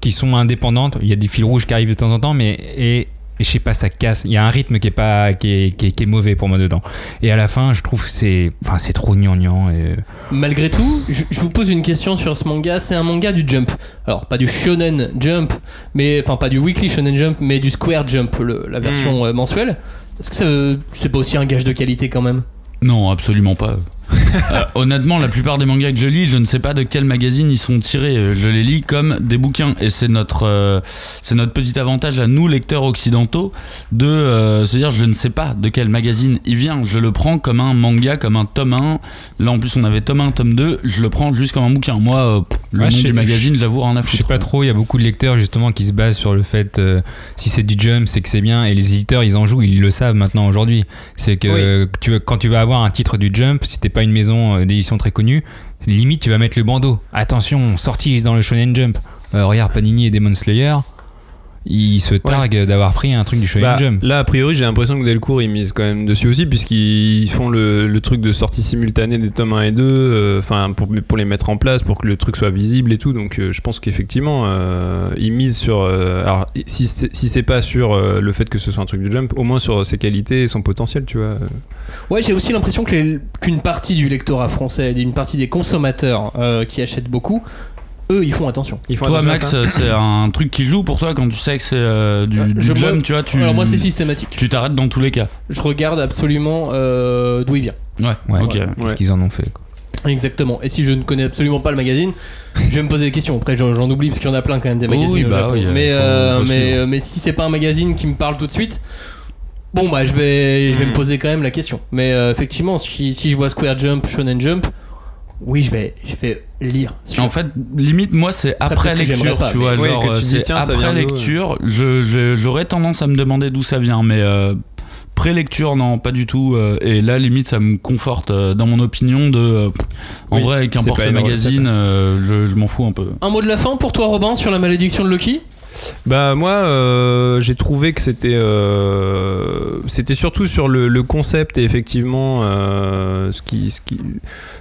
qui sont indépendantes. Il y a des fils rouges qui arrivent de temps en temps, mais et et je sais pas, ça casse. Il y a un rythme qui est pas, qui est, qui est, qui est mauvais pour moi dedans. Et à la fin, je trouve que c'est, enfin, c'est trop gnangnan. Et... Malgré tout, je, je vous pose une question sur ce manga. C'est un manga du Jump. Alors, pas du Shonen Jump, mais enfin pas du Weekly Shonen Jump, mais du Square Jump, le- la version euh, mensuelle. Est-ce que ça, euh, c'est pas aussi un gage de qualité quand même? Non, absolument pas. Euh, honnêtement, la plupart des mangas que je lis, je ne sais pas de quel magazine ils sont tirés. Euh, Je les lis comme des bouquins, et c'est notre, euh, c'est notre petit avantage à nous lecteurs occidentaux de euh, se dire je ne sais pas de quel magazine il vient. Je le prends comme un manga, comme un tome 1. Là en plus on avait tome 1, tome 2. Je le prends juste comme un bouquin. Moi, euh, pff, le Ouais, nom du magazine, j'avoue, rien à Je sais foutre. pas trop, il y a beaucoup de lecteurs justement qui se basent sur le fait euh, si c'est du jump, c'est que c'est bien et les éditeurs ils en jouent, ils le savent maintenant aujourd'hui. C'est que tu, veux- quand tu vas avoir un titre du jump, si t'es pas une maison euh, d'édition très connue, limite tu vas mettre le bandeau. Attention, sorti dans le shonen jump. Euh, regarde Panini et Demon Slayer, ils se targuent d'avoir pris un truc du shonen Bah, jump. là, a priori, j'ai l'impression que Delcourt, ils misent quand même dessus aussi, puisqu'ils font le, le truc de sortie simultanée des tomes 1 et 2, euh, enfin, pour, pour les mettre en place, pour que le truc soit visible et tout. Donc, euh, je pense qu'effectivement, euh, ils misent sur. euh, alors, si c'est si c'est pas sur euh, le fait que ce soit un truc de jump, au moins sur ses qualités et son potentiel, tu vois. Ouais, j'ai aussi l'impression qu'une partie du lectorat français, une partie des consommateurs euh, qui achètent beaucoup, eux, ils font attention. Ils font Toi, attention Max, euh, c'est un truc qui joue pour toi quand tu sais que c'est euh, du, du je- moi- jump, tu vois. Tu, Alors moi, c'est systématique. tu t'arrêtes dans tous les cas. Je regarde absolument euh, d'où il vient. Ouais, Ouais, ok. Ouais. qu'ils en ont fait. quoi. Exactement. Et si je ne connais absolument pas le magazine, je vais me poser des questions. Après, j'en j'en oublie parce qu'il y en a plein quand même des magazines. bah oui, mais, euh, mais, euh, mais si c'est pas un magazine qui me parle tout de suite, bon bah je vais, je vais Hmm. me poser quand même la question. Mais euh, effectivement, si, si je vois Square Jump, Shonen Jump, oui, je vais, je vais lire. En fait, limite, moi, c'est Après, lecture, pas, tu vois. Ouais, genre, que tu euh, dis, tiens, après lecture, je- je- j'aurais tendance à me demander d'où ça vient, mais euh, pré-lecture, non, pas du tout. euh, et là, limite, ça me conforte euh, dans mon opinion de. euh, en Oui, vrai, qu'importe pas le magazine, euh, je, je m'en fous un peu. Un mot de la fin pour toi, Robin, sur la malédiction de Loki? Bah moi euh, j'ai trouvé que c'était euh, c'était surtout sur le, concept et effectivement euh,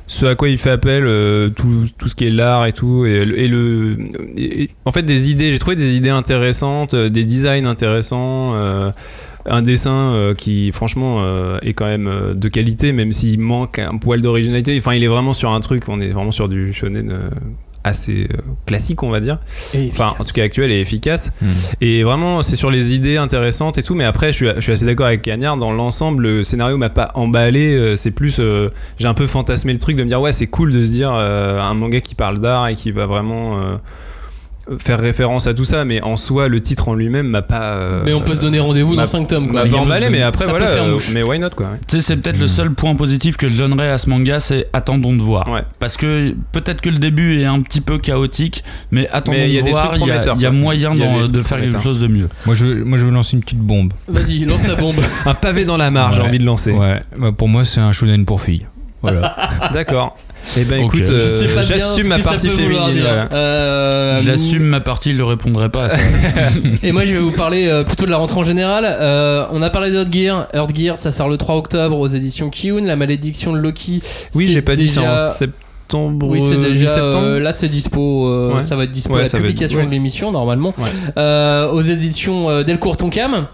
ce à quoi il fait appel tout, tout ce qui est l'art et tout et, le- en fait des idées j'ai trouvé des idées intéressantes des designs intéressants un dessin qui franchement est quand même de qualité même s'il manque un poil d'originalité. Enfin il est vraiment sur un truc on est vraiment sur du shonen assez euh, classique on va dire. Et enfin en tout cas actuel et efficace. Hmm. et vraiment c'est sur les idées intéressantes et tout mais après je suis, je suis assez d'accord avec Cagnard dans l'ensemble. Le scénario m'a pas emballé euh, c'est plus euh, j'ai un peu fantasmé le truc de me dire ouais c'est cool de se dire euh, un manga qui parle d'art et qui va vraiment euh, faire référence à tout ça mais en soi le titre en lui-même m'a pas euh, Mais on peut se donner rendez-vous dans m'a- 5 tomes. quoi. m'a Il y pas emballé mais après ça peut voilà faire euh, mouche. mais why not quoi ouais. Tu sais, c'est peut-être le seul point positif que je donnerais à ce manga, c'est attendons de voir. Ouais. Parce que peut-être que le début est un petit peu chaotique, mais attendons Mais il y a de des voir. Il y a, prometteurs, il y a moyen y a de faire quelque chose de mieux. Moi je, veux- moi je veux lancer une petite bombe. Vas-y, lance la bombe. un pavé dans la mare j'ai envie de lancer Ouais, bah, pour moi c'est un shonen pour filles. Voilà. d'accord et ben écoute euh, j'assume ma partie féminine voilà. Euh, J'assume ma partie, il ne répondrait pas à ça. Et moi, je vais vous parler euh, plutôt de la rentrée en général. On a parlé d'Earth Gear. Earth Gear, ça sort le 3 octobre aux éditions Kiun. La malédiction de Loki. oui j'ai pas dit ça en septembre Oui, c'est déjà. euh, là, c'est dispo. euh, Ouais. Ça va être dispo Ouais, à la être- publication de l'émission, normalement. Ouais. Euh, aux éditions Delcourt Tonkam.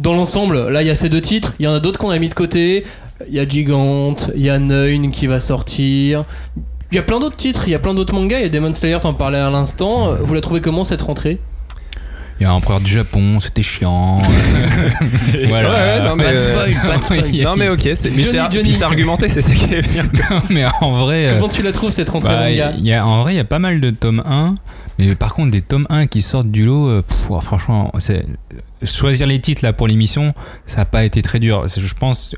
Dans l'ensemble, là, il y a ces deux titres. Il y en a d'autres qu'on a mis de côté. Il y a Gigante, il y a Neun qui va sortir. Il y a plein d'autres titres, il y a plein d'autres mangas. Il y a Demon Slayer, t'en parlais à l'instant. Vous la trouvez comment cette rentrée? Il y a un empereur du Japon, c'était chiant. voilà. Ouais, non, mais, Pas de euh, spoil, pas de spoil. Non mais ok, c'est mais Johnny, c'est Johnny. puis c'est argumenté, c'est ça qui est bien. Non, mais en vrai. euh, Comment tu la trouves cette rentrée Bah, manga? il y a, en vrai, il y a pas mal de tomes 1, mais par contre, des tomes 1 qui sortent du lot, euh, pff, oh, franchement, c'est choisir les titres là pour l'émission, ça n'a pas été très dur. C'est- Je pense,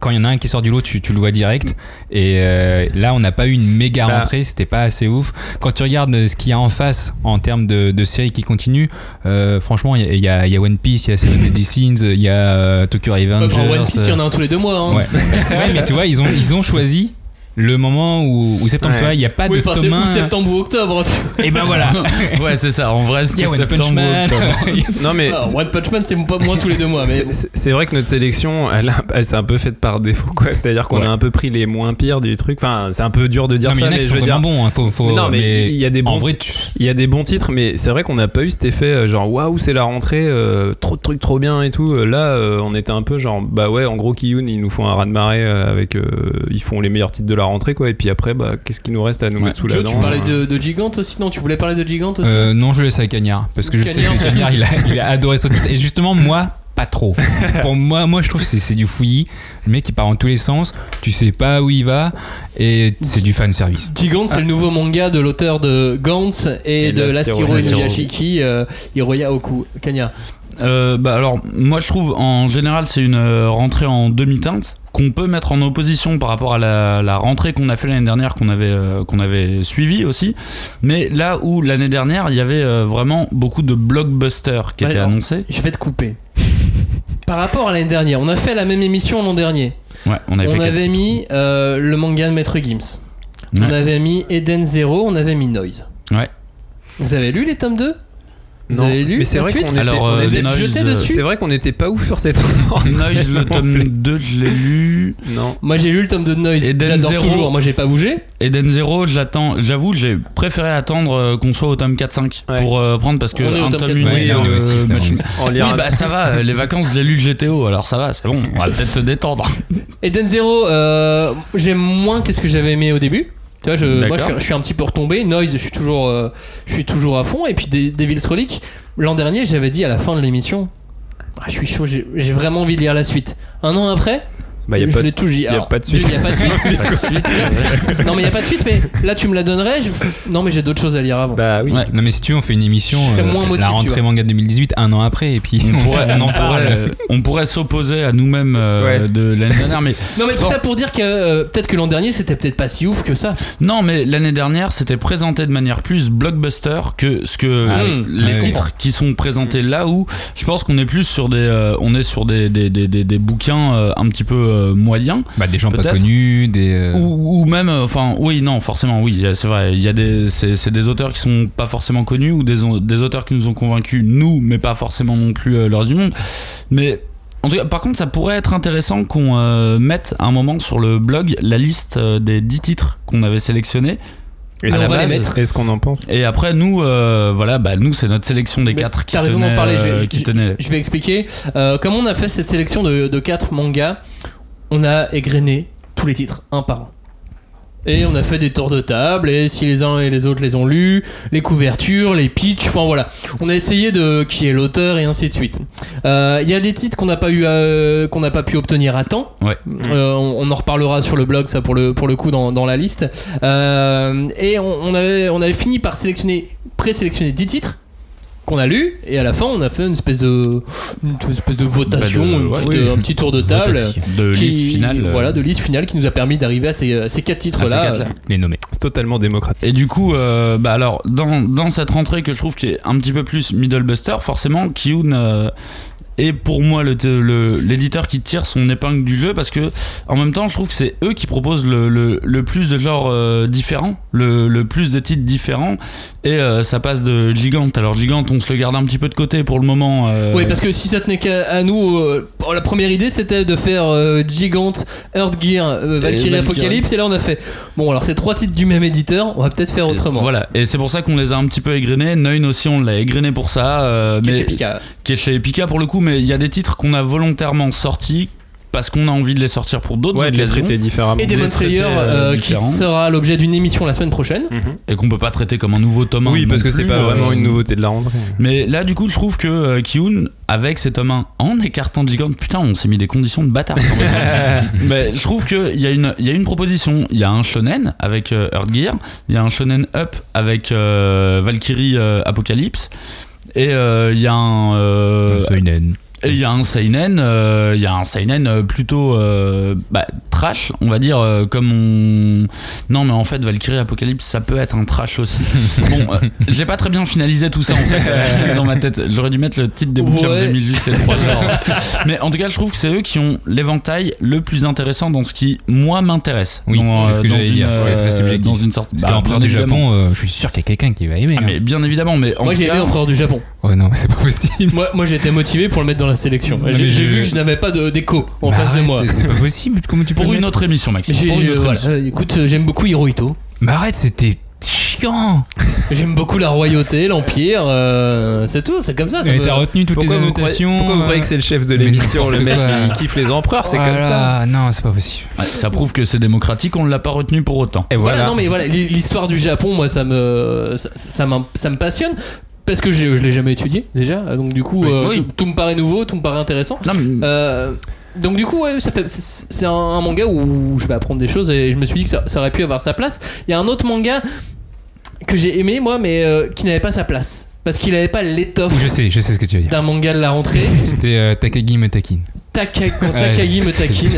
quand il y en a un qui sort du lot, tu, tu le vois direct. Et euh, là, on n'a pas eu une méga Bah. rentrée, c'était pas assez ouf. Quand tu regardes ce qu'il y a en face en termes de, de séries qui continuent, euh, franchement, il y a- il y, y a One Piece, il y a Seven Deadly Sins, il y a euh, Tokyo Revengers. Enfin, One Piece, il y en a un tous les deux mois. Hein. Ouais. Ouais, mais tu vois, ils ont, ils ont choisi le moment où, où septembre, Ouais. tu vois, il n'y a pas Oui, de enfin, c'est Thomas. ou septembre ou octobre. Et ben voilà. ouais, c'est ça. En vrai, Il c'était septembre. Man. octobre. Non mais Ah, One Punch Man, c'est pas moins tous les deux mois, mais C'est- vrai que notre sélection, elle, a- elle s'est un peu faite par défaut, quoi. C'est-à-dire qu'on Ouais. a un peu pris les moins pires du truc. Enfin, c'est un peu dur de dire Non, mais il ça, mais je veux dire, bons. hein, Faut, faut, Non, mais il y a des En bons vrai, ti- tu- il y a des bons titres, mais c'est vrai qu'on n'a pas eu cet effet euh, genre waouh, c'est la rentrée, euh, trop de trucs trop bien et tout. Euh, Là, euh, on était un peu genre bah ouais, en gros, Kiyun, ils nous font un raz de marée euh, avec, euh, ils font les meilleurs titres de la rentrée, quoi. Et puis après, bah qu'est-ce qui nous reste à nous Ouais. mettre sous la dent tu parlais euh, de, de Gigante aussi Non, tu voulais parler de Gigante aussi? Euh, non, je laisse à Cagnard. Parce que je sais que Cagnard, il a, il a adoré son titre. Et justement, moi, pas trop. Pour moi, moi je trouve que c'est, c'est du fouillis. Le mec, il part en tous les sens. Tu sais pas où il va. Et c'est du fan service. Gigante, c'est le nouveau manga de l'auteur de Gantz et, Et de l'Astiro. Inuyashiki, euh, Hiroya Oku. Kanya. Euh, bah alors, moi je trouve en général c'est une euh, rentrée en demi-teinte qu'on peut mettre en opposition par rapport à la, la rentrée qu'on a fait l'année dernière, qu'on avait, euh, qu'on avait suivi aussi. Mais là où l'année dernière il y avait euh, vraiment beaucoup de blockbusters qui Ouais, étaient non. annoncés. Je vais te couper. Par rapport à l'année dernière, on a fait la même émission l'an dernier. Ouais, on avait on avait mis euh, le manga de Maître Gims. On avait mis Eden Zero, on avait mis Noise. Ouais. Vous avez lu les tomes 2 Vous Non, avez lu mais c'est la vrai suite qu'on était, Alors, on euh, jeté euh, dessus c'est vrai qu'on était pas ouf sur cette Noise, le tome 2, je l'ai lu. Non. Moi j'ai lu le tome de Noise, j'adore toujours, moi j'ai pas bougé. Eden Zero, j'attends, j'avoue, j'ai préféré attendre euh, qu'on soit au tome 4-5 Ouais. pour euh, prendre parce que On est au un tome tome 4-5. unique, Ouais, là, on est euh, aussi, c'est machin- On Oui, lira- bah ça va, euh, les vacances, je l'ai lu GTO, alors ça va, c'est bon, on va peut-être se détendre. Eden Zero, euh, j'aime moins que ce que j'avais aimé au début. Tu vois, je, moi je suis, je suis un petit peu retombé. Noise, je suis toujours, euh, je suis toujours à fond. Et puis De- Devil's Relic, l'an dernier, j'avais dit à la fin de l'émission, ah, je suis chaud, j'ai vraiment envie de lire la suite. Un an après, Bah, y a je pas de- l'ai tout dit. y a Alors, pas de suite. Il y a pas de suite. non mais il y a pas de suite. Mais là, tu me la donnerais. je- Non mais j'ai d'autres choses à lire avant. Bah oui. Ouais. Non, mais si tu veux, on fait une émission. Moins euh, motivé, la rentrée manga 2018, un an après. Et puis On pourrait, on en on pourrait, on pourrait s'opposer à nous-mêmes euh, Ouais. de l'année dernière, mais non mais tout Bon. ça pour dire que euh, peut-être que l'an dernier, c'était peut-être pas si ouf que ça. non, mais l'année dernière, c'était présenté de manière plus blockbuster que ce que Ah euh, oui. les Ah oui. titres qui sont présentés là où je pense qu'on est plus sur des, euh, on est sur des des, des, des, des bouquins euh, un petit peu euh, moyens. Bah, des gens pas connus, des. euh, Ou, ou même, euh, enfin, oui, non, forcément, oui, c'est vrai. Il y a des, c'est, c'est des auteurs qui sont pas forcément connus ou des, des auteurs qui nous ont convaincus, nous, mais pas forcément non plus euh, le reste du monde. Mais en tout cas, par contre, ça pourrait être intéressant qu'on euh, mette un moment sur le blog la liste euh, des 10 titres qu'on avait sélectionnés. Et à on va les mettre. Est-ce qu'on en pense Et après, nous, euh, voilà, bah, nous, c'est notre sélection des Mais 4 qui t'as raison d'en tenaient, parler, je vais- euh, je- qui. Je vais expliquer. Euh, comme on a fait cette sélection de, de 4 mangas, on a égrené tous les titres, un par un. Et on a fait des tours de table, et si les uns et les autres les ont lus, les couvertures, les pitchs, enfin voilà. On a essayé de qui est l'auteur et ainsi de suite. Euh, Il y a des titres qu'on n'a pas eu, à- qu'on n'a pas pu obtenir à temps. Ouais. Euh, on, on en reparlera sur le blog, ça pour le pour le coup dans, dans la liste. Euh, et on, on avait on avait fini par sélectionner, présélectionner 10 titres qu'on a lus et à la fin on a fait une espèce de une espèce de votation, Bah, de- une ouais, petite- oui. un petit tour de table. Votation. De qui- liste finale. euh, Voilà, de liste finale qui nous a permis d'arriver à ces, à ces quatre titres à ces là. Les nommer. Totalement démocratique. Et du coup, euh, bah alors, dans, dans cette rentrée que je trouve qui est un petit peu plus middle buster, forcément, Kiyun euh, est pour moi le- le- l'éditeur qui tire son épingle du jeu parce que, en même temps, je trouve que c'est eux qui proposent le, le, le plus de genres euh, différents, le, le plus de titres différents, et euh, ça passe de Gigante. Alors, Gigante, on se le garde un petit peu de côté pour le moment. euh, Oui, parce que si ça tenait qu'à nous, la première idée c'était de faire Gigante, Earth Gear, Valkyrie. Apocalypse, et là on a fait bon, alors c'est trois titres du même éditeur, on va peut-être faire autrement. Voilà, et c'est pour ça qu'on les a un petit peu égrenés. Neun aussi, on l'a égrené pour ça. Qui est mais chez Pika. qui est chez Pika pour le coup, mais il y a des titres qu'on a volontairement sortis parce qu'on a envie de les sortir pour d'autres Ouais, de les occasions traiter différemment. Et traiter, Slayer euh, euh, qui sera l'objet d'une émission la semaine prochaine. et qu'on peut pas traiter comme un nouveau tome 1 Oui, parce que c'est pas euh, vraiment une nouveauté de la rentrée. Mais là, du coup, je trouve que euh, Kiyun, avec ses tome 1, en écartant Gigante, putain, on s'est mis des conditions de bâtard. quand même. mais je trouve qu'il y, a une- il y a une proposition. Il y a un shonen avec euh, Earth Gear, il y a un shonen up avec euh, Valkyrie euh, Apocalypse, et euh, il y a un. euh. Et il y a un seinen, euh, il y a un seinen euh, plutôt euh, bah, trash, on va dire euh, comme on. Non, mais en fait, Valkyrie Apocalypse, ça peut être un trash aussi. bon, euh, j'ai pas très bien finalisé tout ça en fait dans ma tête. J'aurais dû mettre le titre des bouquins Ouais. j'ai mis juste les trois genres. Mais en tout cas, je trouve que c'est eux qui ont l'éventail le plus intéressant dans ce qui, moi, m'intéresse. Oui, Dans, c'est ce que j'allais dire, c'est très subjectif. Dans une sorte. Parce bah, qu'Empereur bien du évidemment. Japon, euh, je suis sûr qu'il y a quelqu'un qui va aimer. Ah, hein. mais bien évidemment, mais en Moi j'ai aimé Empereur du Japon. Oh non, mais c'est pas possible. Moi, moi j'étais motivé pour le mettre dans la sélection. J'ai je- vu que je n'avais pas de- d'écho en face de arrête, moi. c'est- pas possible. Comment tu pour une mettre autre émission, Maxime. Pour une autre voilà, émission. euh, écoute, euh, j'aime beaucoup Hirohito. Mais arrête, c'était chiant. J'aime beaucoup la royauté, l'empire. euh, c'est tout, c'est comme ça. ça Mais peut- t'as retenu toutes Pourquoi les vous, croyez, annotations. pourquoi vous euh, croyez que c'est le chef de l'émission Le mec, quoi. il kiffe les empereurs, c'est comme ça? Non, c'est pas possible. Ouais, ça prouve que c'est démocratique, on ne l'a pas retenu pour autant. Et Voilà, voilà. non mais voilà, l'hi- l'histoire du Japon, moi ça me ça, ça me passionne parce que je, je l'ai jamais étudié déjà, donc du coup Oui. euh, Oui. Tout, tout me paraît nouveau, tout me paraît intéressant. Non, mais- Euh, donc du coup ouais, ça fait c'est un, un manga où je vais apprendre des choses et je me suis dit que ça, ça aurait pu avoir sa place. Il y a un autre manga que j'ai aimé moi mais euh, qui n'avait pas sa place parce qu'il n'avait pas l'étoffe Je sais, je sais ce que tu veux dire. d'un manga de la rentrée. C'était Takagi Metakin. Taka- quand Ouais, Takagi me taquine,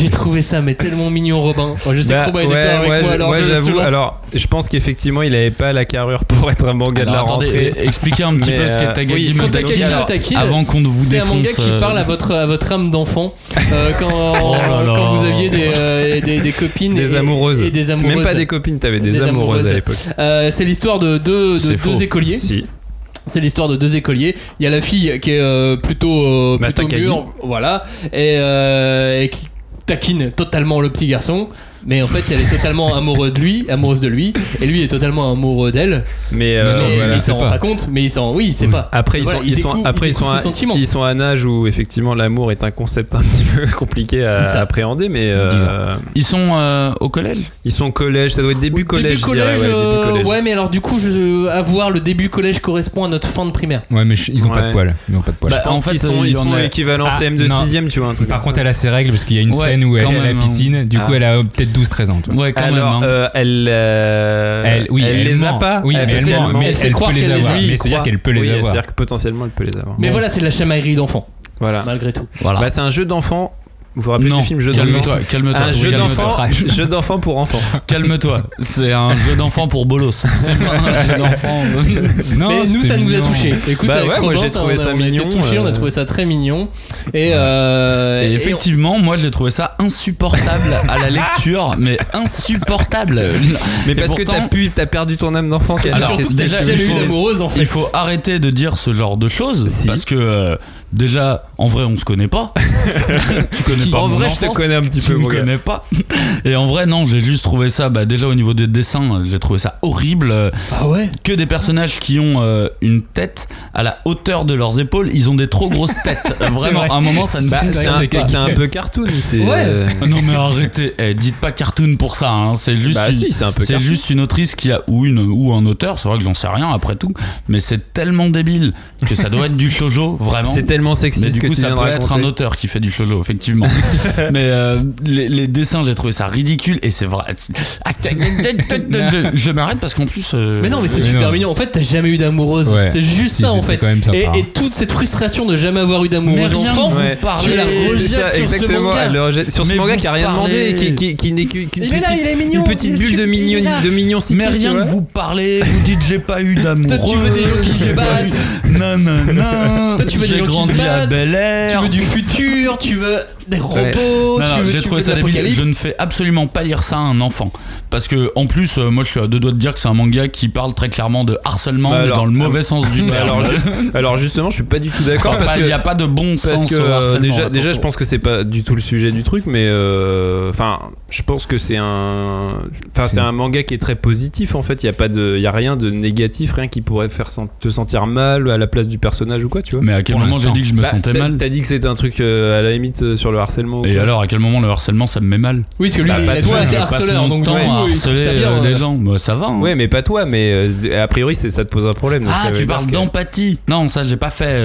j'ai trouvé ça mais tellement mignon Robin. Moi, je sais Bah, que Robin est ouais, d'accord avec moi, je- alors moi, j'avoue, alors je pense qu'effectivement il avait pas la carrure pour être un manga de la Alors, attendez, rentrée. expliquez un petit Mais, peu ce qu'est euh, Takagi oui, me Takagi taquine, me taquine, avant qu'on ne vous c'est un manga défonce. qui euh, parle à votre, à votre âme d'enfant euh, quand, Oh là là. quand vous aviez des, euh, des, des copines Des et, amoureuses. et des amoureuses. Même pas des copines, t'avais des, Des amoureuses, à l'époque. Euh, c'est l'histoire de deux, de deux écoliers. Si. C'est l'histoire de deux écoliers. Il y a la fille qui est euh, plutôt, euh, plutôt mûre, voilà, et, euh, et qui taquine totalement le petit garçon. Mais en fait, elle est totalement amoureuse de lui, amoureuse de lui, et lui est totalement amoureux d'elle. Mais, euh, Mais non, Et voilà. il s'en rend pas. compte, mais il s'en, oui, il sait Oui. pas. Après ils Voilà, sont, il ils sont, après il ils sont, à, ils sont à un âge où effectivement l'amour est un concept un petit peu compliqué à appréhender, mais euh, Ils sont euh, au collège? Ils sont au collège, ça doit être début collège. Début dirais, collège, ouais, début euh, collège. ouais, mais alors du coup, je, à voir, le début collège correspond à notre fin de primaire. Ouais, mais je- ils ont pas de poils. Ils ont pas de poils. Je Bah, pense en fait, qu'ils sont, il ils sont a- équivalents CM de non. 6ème, tu vois, Par contre, elle a ses règles parce qu'il y a une scène où elle est à la hein. piscine. Du coup, Ah. elle a peut-être 12-13 ans. tu vois. Ouais, quand Alors, même. hein. euh, elle, euh, Elle, oui, elle, les a ment. pas. Oui, Elle- mais elle ment, mais Elle elle peut les qu'elle les avoir. a. Oui, Mais c'est-à-dire qu'elle peut les Oui, avoir. C'est-à-dire que potentiellement elle peut les avoir. Mais Bon, voilà, c'est de la chamaillerie d'enfant, voilà. malgré tout. Voilà. Bah, c'est un jeu d'enfant. Vous vous rappelez non, du film Jeu d'enfant calme-toi, calme-toi. Un jeu calme-toi. d'enfant, jeu d'enfant pour enfants. Calme-toi. C'est un jeu d'enfant pour bolos. C'est pas un jeu d'enfant. Non, mais nous, ça nous a mignon. touché. Écoute, Bah ouais, moi, j'ai trouvé on a- ça on mignon, touchés, on a euh. trouvé ça très mignon. Et, euh, Et et- effectivement, moi j'ai trouvé ça insupportable à la lecture, mais insupportable. Mais Et parce que pourtant- t'as pu, t'as perdu ton âme d'enfant. Alors, que- surtout, qu'est-ce t'as que jamais tu eu fais d'amoureuse en fait. Il faut arrêter de dire ce genre de choses Si. parce que euh, déjà, en vrai, on se connaît pas. tu connais pas En mon vrai, je te connais un petit tu peu, gars. connais pas. Et en vrai, non, j'ai juste trouvé ça, bah, déjà au niveau des dessins, j'ai trouvé ça horrible. Ah ouais? Que des personnages qui ont euh, une tête à la hauteur de leurs épaules, ils ont des trop grosses têtes. Vraiment, vrai. à un moment, ça ne Bah, c'est un, peu cartoon. Ouais. euh, Non mais arrêtez, Eh, dites pas cartoon pour ça, hein. c'est juste, Bah une, si, c'est un peu c'est cartoon. juste une autrice qui a ou une ou un auteur, c'est vrai que j'en sais rien après tout, mais c'est tellement débile que ça doit être du shoujo vraiment. C'est tellement sexiste Mais du que coup, ça peut de être raconter. un auteur qui fait du shoujo, effectivement. mais euh, les, les dessins, j'ai trouvé ça ridicule et c'est vrai. Je m'arrête parce qu'en plus. euh, Mais non, mais c'est Mais super non. mignon. En fait, t'as jamais eu d'amoureuse. Ouais. C'est juste Si, ça en fait. quand même sympa. Et, et toute cette frustration de jamais avoir eu Mais d'amoureuse rien enfant. vous Ouais. parlez. La ça, sur ce exactement. manga. le rejette sur ce manga qui a rien demandé, qui, qui, qui n'est qu'une qu'une Il est là, petite, il est mignon, une petite il est bulle de mignon. Mais rien que vous parlez, vous dites j'ai pas eu d'amour. Toi, tu veux des gens qui se battent. Non, non, non. Toi, tu veux des gens qui se grandi à battent. Tu veux du futur, tu veux des robots, Ouais. Non, tu non, veux, j'ai tu trouvé veux ça de débile. Je ne fais absolument pas lire ça à un enfant. Parce que, en plus, euh, moi je suis à deux doigts de dire que c'est un manga qui parle très clairement de harcèlement, Bah mais dans le mauvais sens du Bah terme. alors, je- alors justement, je suis pas du tout d'accord Enfin, parce pas- que il n'y a pas de bon parce sens que au euh, harcèlement, déjà, déjà, je pense que c'est pas du tout le sujet du truc, mais euh, enfin, je pense que c'est un, enfin, c'est un manga qui est très positif en fait. Il y a pas de, il y a rien de négatif, rien qui pourrait faire sen- te sentir mal à la place du personnage ou quoi, tu vois. Mais à quel Pour moment j'ai dit que je me Bah, sentais mal T'as dit que c'était un truc euh, à la limite euh, sur le harcèlement. Et alors, à quel moment le harcèlement ça me met mal Oui, parce que lui, Bah, il pas a toi, passe harceleur, donc temps coup, à harceler ça euh, euh, des gens. Bah, ça va. hein. Ouais, mais pas toi, mais euh, a priori, c'est- ça te pose un problème. donc Ah, tu parles d'empathie. Non, ça j'ai pas fait.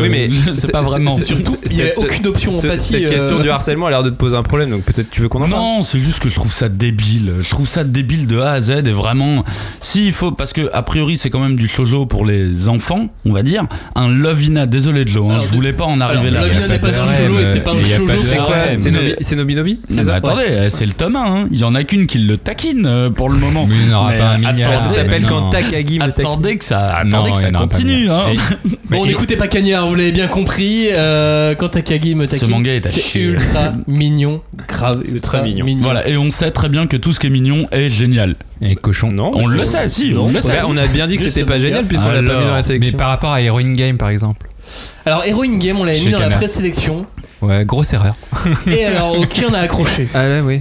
Oui, mais c'est pas vraiment. Surtout, il y avait aucune option empathie. Cette question du harcèlement a l'air de te poser un problème, donc peut-être tu veux qu'on en parle. Non, c'est juste que je trouve ça débile. Je trouve ça débile de A à Z et vraiment, s'il faut, parce que a priori c'est quand même du shoujo pour les enfants, on va dire. Un Lovina, désolé Joe, hein, Alors, je voulais pas en arriver là. Alors, Lovina n'est pas un shoujo et c'est pas un shoujo, de- c'est quoi. C'est Mais- Nobi- c'est Nobinobi C'est attendez, euh, c'est le tome 1, hein. il y en a qu'une qui le taquine euh, pour le moment. Mais il n'y en aura Mais pas un milliard. Ça s'appelle quand Takagi me taquine. Attendez que ça, Non, attendez que ça continue. Hein. Bon, n'écoutez pas Cagnard, vous l'avez bien compris. euh, quand Takagi me Ce taquine, manga est à c'est ultra mignon, grave, ultra très mignon. Voilà, et on sait très bien que tout ce qui est mignon est génial. Et cochon. Non, On le sait, si, on le sait. On a bien dit que c'était pas génial puisqu'on l'a pas mis dans la Alors, Mais sélection. par rapport à Heroine Game par exemple. Alors, Heroine Game, on l'avait mis dans la présélection. Ouais, grosse erreur. Et alors, qui en a accroché Ah ouais, oui.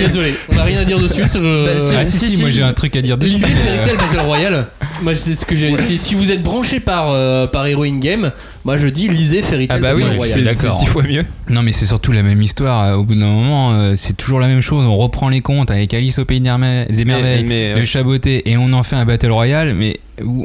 Désolé, on a rien à dire dessus. c'est- je- Bah, ah si, si, moi j'ai un truc à dire dessus. Fairy Tail Battle Royale. Moi, c'est ce que j'ai. Si, si vous êtes branché par euh, par Heroine Game, moi je dis lisez Fairy Ah Tail bah oui, Battle c'est Royale. d'accord. c'est dix fois mieux. Non mais c'est surtout la même histoire. euh, Au bout d'un moment, euh, c'est toujours la même chose. On reprend les comptes avec Alice au pays des merveilles, mais, le chaboté, et on en fait un battle royale. Mais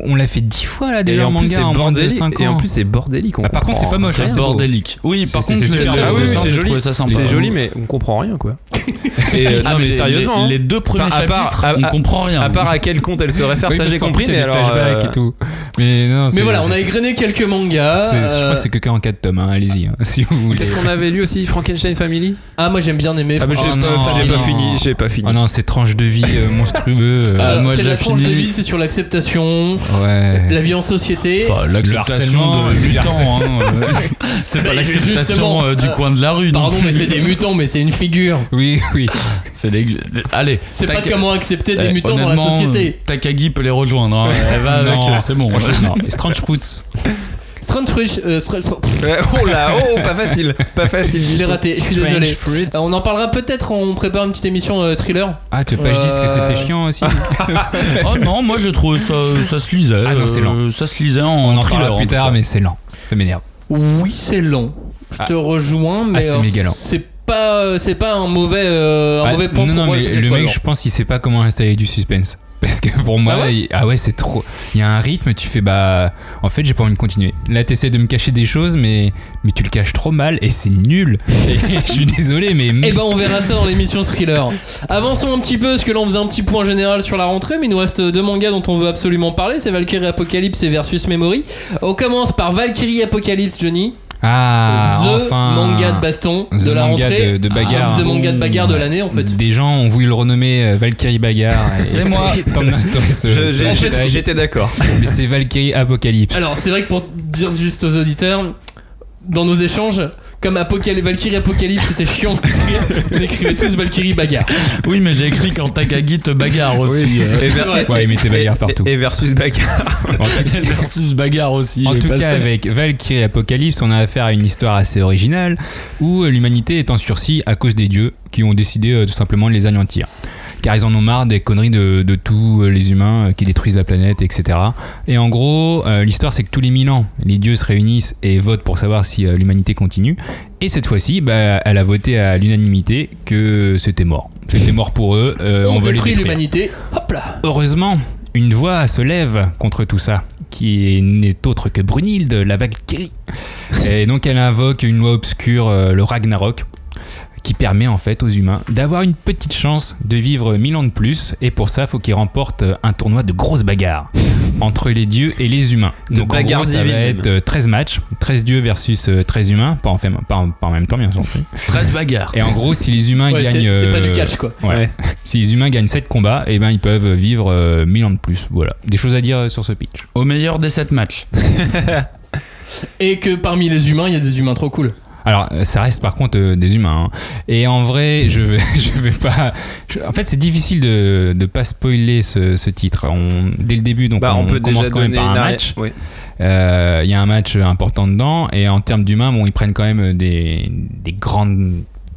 on l'a fait dix fois là déjà en plus, manga en moins de bordélique. 5 Et en ans. plus, c'est bordélique. on Bah, par contre, c'est pas moche, hein, C'est bordélique. Oui, par contre, c'est. Ah oui, c'est joli. C'est mais on comprend rien quoi. Et euh, Ah, non, mais les- sérieusement. les, hein. les deux premiers Enfin, à part- chapitres, à- on à- comprend rien. À part à quel compte elle se réfère, Oui, ça j'ai compris, mais alors. euh, et tout. Mais non, Mais voilà, on a égrené quelques mangas. C'est- Je euh, crois que c'est que en 4 tomes. hein, Allez-y, hein, si vous voulez. Qu'est-ce qu'on avait lu aussi Frankenstein Family? Ah, moi j'aime bien aimer. Ah, mais j'ai Oh pas, pas fini. J'ai pas fini. Oh non, ces tranches de vie euh, monstrueux. euh, Ah, moi, c'est j'ai la tranche de vie, c'est sur l'acceptation, ouais. la vie en société. Enfin, l'acceptation c'est du mutants, hein, euh, c'est pas l'acceptation euh, du euh, coin de la rue. non Pardon, mais c'est des mutants, mais c'est une figure. Oui, oui. C'est des- Allez, C'est pas comment accepter des Eh, mutants dans la société. euh, Takagi peut les rejoindre. hein. Elle va avec, euh, c'est bon. Strange Fruits. Strange Fruits, euh, Str- Str- Ouais, Oh là, oh, pas facile. Pas facile. je l'ai raté, je suis Strange désolé. Fruits. Euh, on en parlera peut-être, on prépare une petite émission euh, thriller. Ah, tu veux pas que je dise que c'était chiant aussi Oh non, moi je trouve ça, ça se lisait. Ah non, c'est lent. Ça se lisait en On en thriller, plus tard, mais c'est lent. Ça m'énerve. Oui, c'est lent. Je Ah. te rejoins, mais c'est méga lent. c'est pas, c'est pas un mauvais, euh, un Ah, mauvais point non, pour non, moi mais le mec, je pense qu'il sait pas comment installer du suspense. Parce que pour moi, Ah ouais il- ah ouais, c'est trop. Il y a un rythme, tu fais bah. En fait, j'ai pas envie de continuer. Là, t'essaies de me cacher des choses, mais, mais tu le caches trop mal et c'est nul. Je suis désolé, mais. Eh ben on verra ça dans l'émission thriller. Avançons un petit peu parce que là on faisait un petit point général sur la rentrée, mais il nous reste deux mangas dont on veut absolument parler, c'est Valkyrie Apocalypse et Versus Memory. On commence par Valkyrie Apocalypse, Johnny, Ah, the enfin. manga de baston The de la manga rentrée, de- de bagarre. the manga de bagarre de l'année en fait. Des gens ont voulu le renommer euh, Valkyrie Bagarre. et- C'est moi. J'étais d'accord. Mais c'est Valkyrie Apocalypse. Alors c'est vrai que pour dire juste aux auditeurs, dans nos échanges, comme Apocalypse, Valkyrie Apocalypse c'était chiant d'écrire, on écrivait tous Valkyrie Bagarre. Oui, mais j'ai écrit quand Takagi te bagarre aussi. euh, Et. Ouais, il mettait bagarre partout. et versus bagarre. versus bagarre aussi. En tout cas, avec Valkyrie Apocalypse, on a affaire à une histoire assez originale où euh, l'humanité est en sursis à cause des dieux qui ont décidé euh, tout simplement de les anéantir. Car ils en ont marre des conneries de, de tous euh, les humains euh, qui détruisent la planète, etc. Et en gros, euh, l'histoire c'est que tous les mille ans, les dieux se réunissent et votent pour savoir si euh, l'humanité continue. Et cette fois-ci, bah, elle a voté à l'unanimité que c'était mort. C'était mort pour eux. euh, on, on veut les détruit détruire. l'humanité, hop là. Heureusement, une voix se lève contre tout ça, qui n'est autre que Brunhilde, la Valkyrie. Et donc elle invoque une loi obscure, le Ragnarok, qui permet en fait aux humains d'avoir une petite chance de vivre mille ans de plus. Et pour ça, il faut qu'ils remportent euh, un tournoi de grosses bagarres entre les dieux et les humains. De donc en gros, ça va être euh, 13 matchs, 13 dieux versus euh, 13 humains, pas en, fait, pas en, pas en même temps bien sûr. 13 bagarres. Et en gros, si les humains Ouais, gagnent... c'est pas du euh, catch quoi. Ouais. Si les humains gagnent 7 combats, et ben ils peuvent vivre euh, 1000 ans de plus. Voilà. Des choses à dire euh, sur ce pitch. Au meilleur des 7 matchs. Et que parmi les humains, il y a des humains trop cool. Alors, euh, ça reste par contre euh, des humains. hein. Et en vrai, je vais, je vais pas. je- en fait, c'est difficile de ne pas spoiler ce, ce titre. On, dès le début, donc Bah, on, on peut commence déjà quand même par un match. Oui. Euh, Il y a un match important dedans. Et en termes d'humains, bon, ils prennent quand même des, des grandes.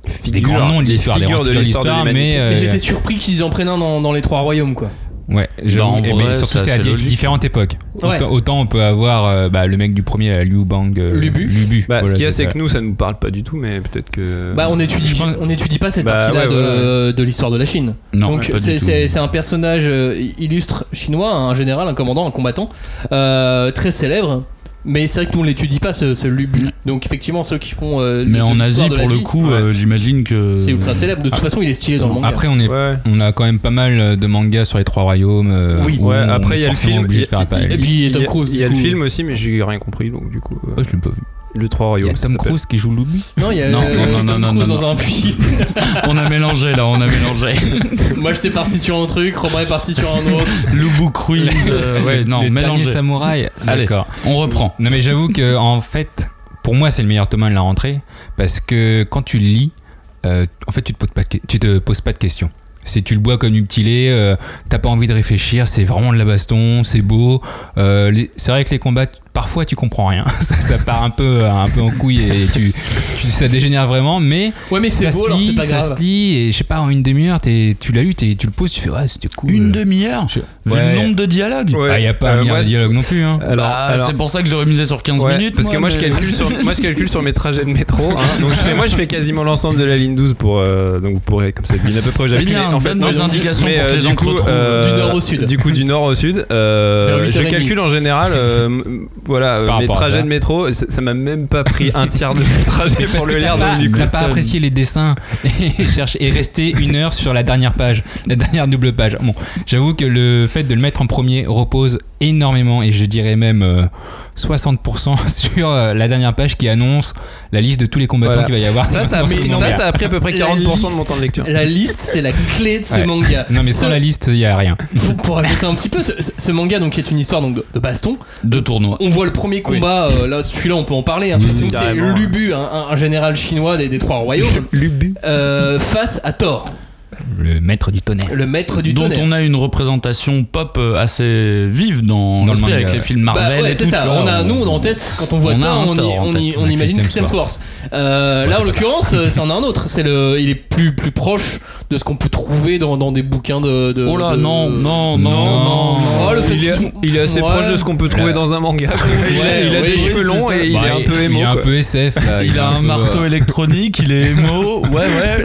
des Figures, grands noms de des l'histoire, des de l'histoire mais euh, Et j'étais surpris qu'ils en prennent un dans, dans les trois royaumes quoi. Ouais, j'avoue. Bah, en Et vrai, mais surtout c'est à logique. différentes époques. Ouais. Autant, autant on peut avoir euh, bah, le mec du premier, Liu Bang. euh, Lubu. Bah, Voilà, ce qu'il y a, c'est que nous, ça nous parle pas du tout, mais peut-être que. Bah on étudie, je pense- on étudie pas cette Bah, partie-là ouais, de, de l'histoire de la Chine. Non, Donc c'est un personnage euh, illustre chinois, un général, un commandant, un combattant, euh, très célèbre, Mais c'est vrai que nous on l'étudie pas ce, ce lubu. Donc effectivement ceux qui font. euh, Mais de en Asie, pour le coup, euh, j'imagine que. c'est ultra célèbre. De toute façon il est stylé dans le manga. Après, on, est, Ouais. on a quand même pas mal de mangas sur les trois royaumes. euh, Oui. Ouais, après, il y a le film, y a- Et puis Tom Cruise. il y a du le film aussi, mais j'ai rien compris, donc du coup. euh, Oh, je l'ai pas vu. Le Trois Il y Royaumes. a Tom. Cruise qui joue Luby. Non, il y a Non, euh, non, non, Tom non, Cruise non, dans non. un puits. On a mélangé là, on a mélangé. Moi j'étais parti sur un truc, Romain est parti sur un autre. Lubu Cruise. euh, ouais, non, le dernier mélangé. samouraï. Allez. D'accord. On reprend. Non mais j'avoue que en fait, pour moi c'est le meilleur tome 1 de la rentrée parce que quand tu le lis, euh, en fait tu te poses pas de, tu te poses pas de questions. Si tu le bois comme du petit lait, euh, t'as pas envie de réfléchir, c'est vraiment de la baston, c'est beau. Euh, c'est vrai que les combats, parfois tu comprends rien, ça, ça part un peu, un peu en couille et tu, tu- ça dégénère vraiment, mais Ouais, mais c'est ça beau se alors lit, ça se lit et je sais pas en une demi-heure, tu l'as lu, tu le poses, tu fais ouais c'était cool. Une demi-heure Je- Vu Ouais. le nombre de dialogues Ouais. Ah, y a pas Euh, un milliard de dialogue non plus. Hein. Alors, Bah, alors- c'est pour ça que je l'aurais misé sur 15 Ouais, minutes. parce que moi je calcule sur moi je calcule sur mes trajets de métro hein. donc je fais, moi je fais quasiment l'ensemble de la ligne 12 pour euh, donc pour comme ça devine à peu près où j'habite en fait non, des indications mais, pour que euh, les du gens euh, Du nord au sud. du coup du nord au sud euh, je 8h30. calcule en général euh, voilà euh, Par mes rapport à trajets de métro ça m'a même pas pris un tiers de mon trajet pour le lire coup t'as pas apprécié les dessins et, cherche, et rester une heure sur la dernière page, la dernière double page. Bon, j'avoue que le fait de le mettre en premier repose énormément et je dirais même euh, 60% sur euh, la dernière page qui annonce la liste de tous les combattants Voilà. qu'il va y avoir. ça ça, a pris- ce ça, manga. ça a pris à peu près La 40% de mon temps de lecture La liste, c'est la clé de ce Ouais. manga. Non mais sans Ce- la liste, il y a rien. Pour, rajouter un petit peu, ce, ce manga donc qui est une histoire donc de, baston. de tournois. On voit le premier combat. euh, là, celui-là, on peut en parler. hein, Oui, c'est. Lubu, un, un- un général chinois des, des trois royaumes, Lubu euh, face à Thor, Le maître du tonnerre. le maître du dont tonnerre. on a une représentation pop euh, assez vive dans, Dans le manga, avec les ouais. films Bah Marvel ouais, et c'est tout. ça. On a, nous, on a en tête, quand on voit on a Thor, un on, on, on avec imagine Chris Chris Hemsworth. Hemsworth. Euh, là, en l'occurrence, euh, c'en est un autre. C'est le, il est plus, plus proche de ce qu'on peut trouver dans, dans des bouquins de. de Oh là, de- non, non, non, Non, non. Oh, le fait il, est, il assez Ouais. proche de ce qu'on peut trouver Ouais. dans un manga il a, Ouais, il a ouais, des cheveux longs et il Bah, est un peu émo Il est un peu SF. Il a un marteau électronique, il est émo. Ouais, ouais.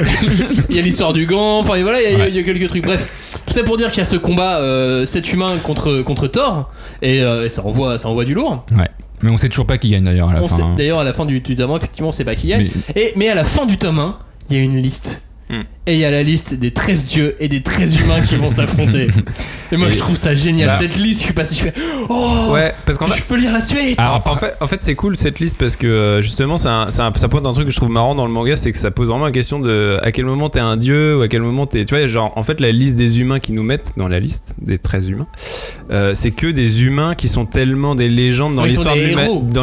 Il y a l'histoire du gant, enfin et voilà, il y, a- Ouais. il y a quelques trucs. Bref, tout ça pour dire qu'il y a ce combat euh, 7 humains contre, contre Thor, et, euh, et ça, envoie, ça envoie du lourd. Ouais. Mais on sait toujours pas qui gagne d'ailleurs à la On fin. sait- hein. D'ailleurs, à la fin du, du tome 1, effectivement, c'est pas qui gagne. Mais- Et, mais à la fin du tome 1, il y a une liste. Et il y a la liste des 13 dieux et des 13 humains qui vont s'affronter. Et moi, Et- je trouve ça génial. Bah. Cette liste, je suis passé, je fais Oh Ouais, parce qu'en fait, Je peux lire la suite Alors, en fait, en fait c'est cool cette liste parce que euh, justement, un- ça pointe un truc que je trouve marrant dans le manga, c'est que ça pose vraiment la question de à quel moment t'es un dieu ou à quel moment t'es. Tu vois, genre, en fait, la liste des humains qui nous mettent dans la liste des 13 humains, euh, c'est que des humains qui sont tellement des légendes dans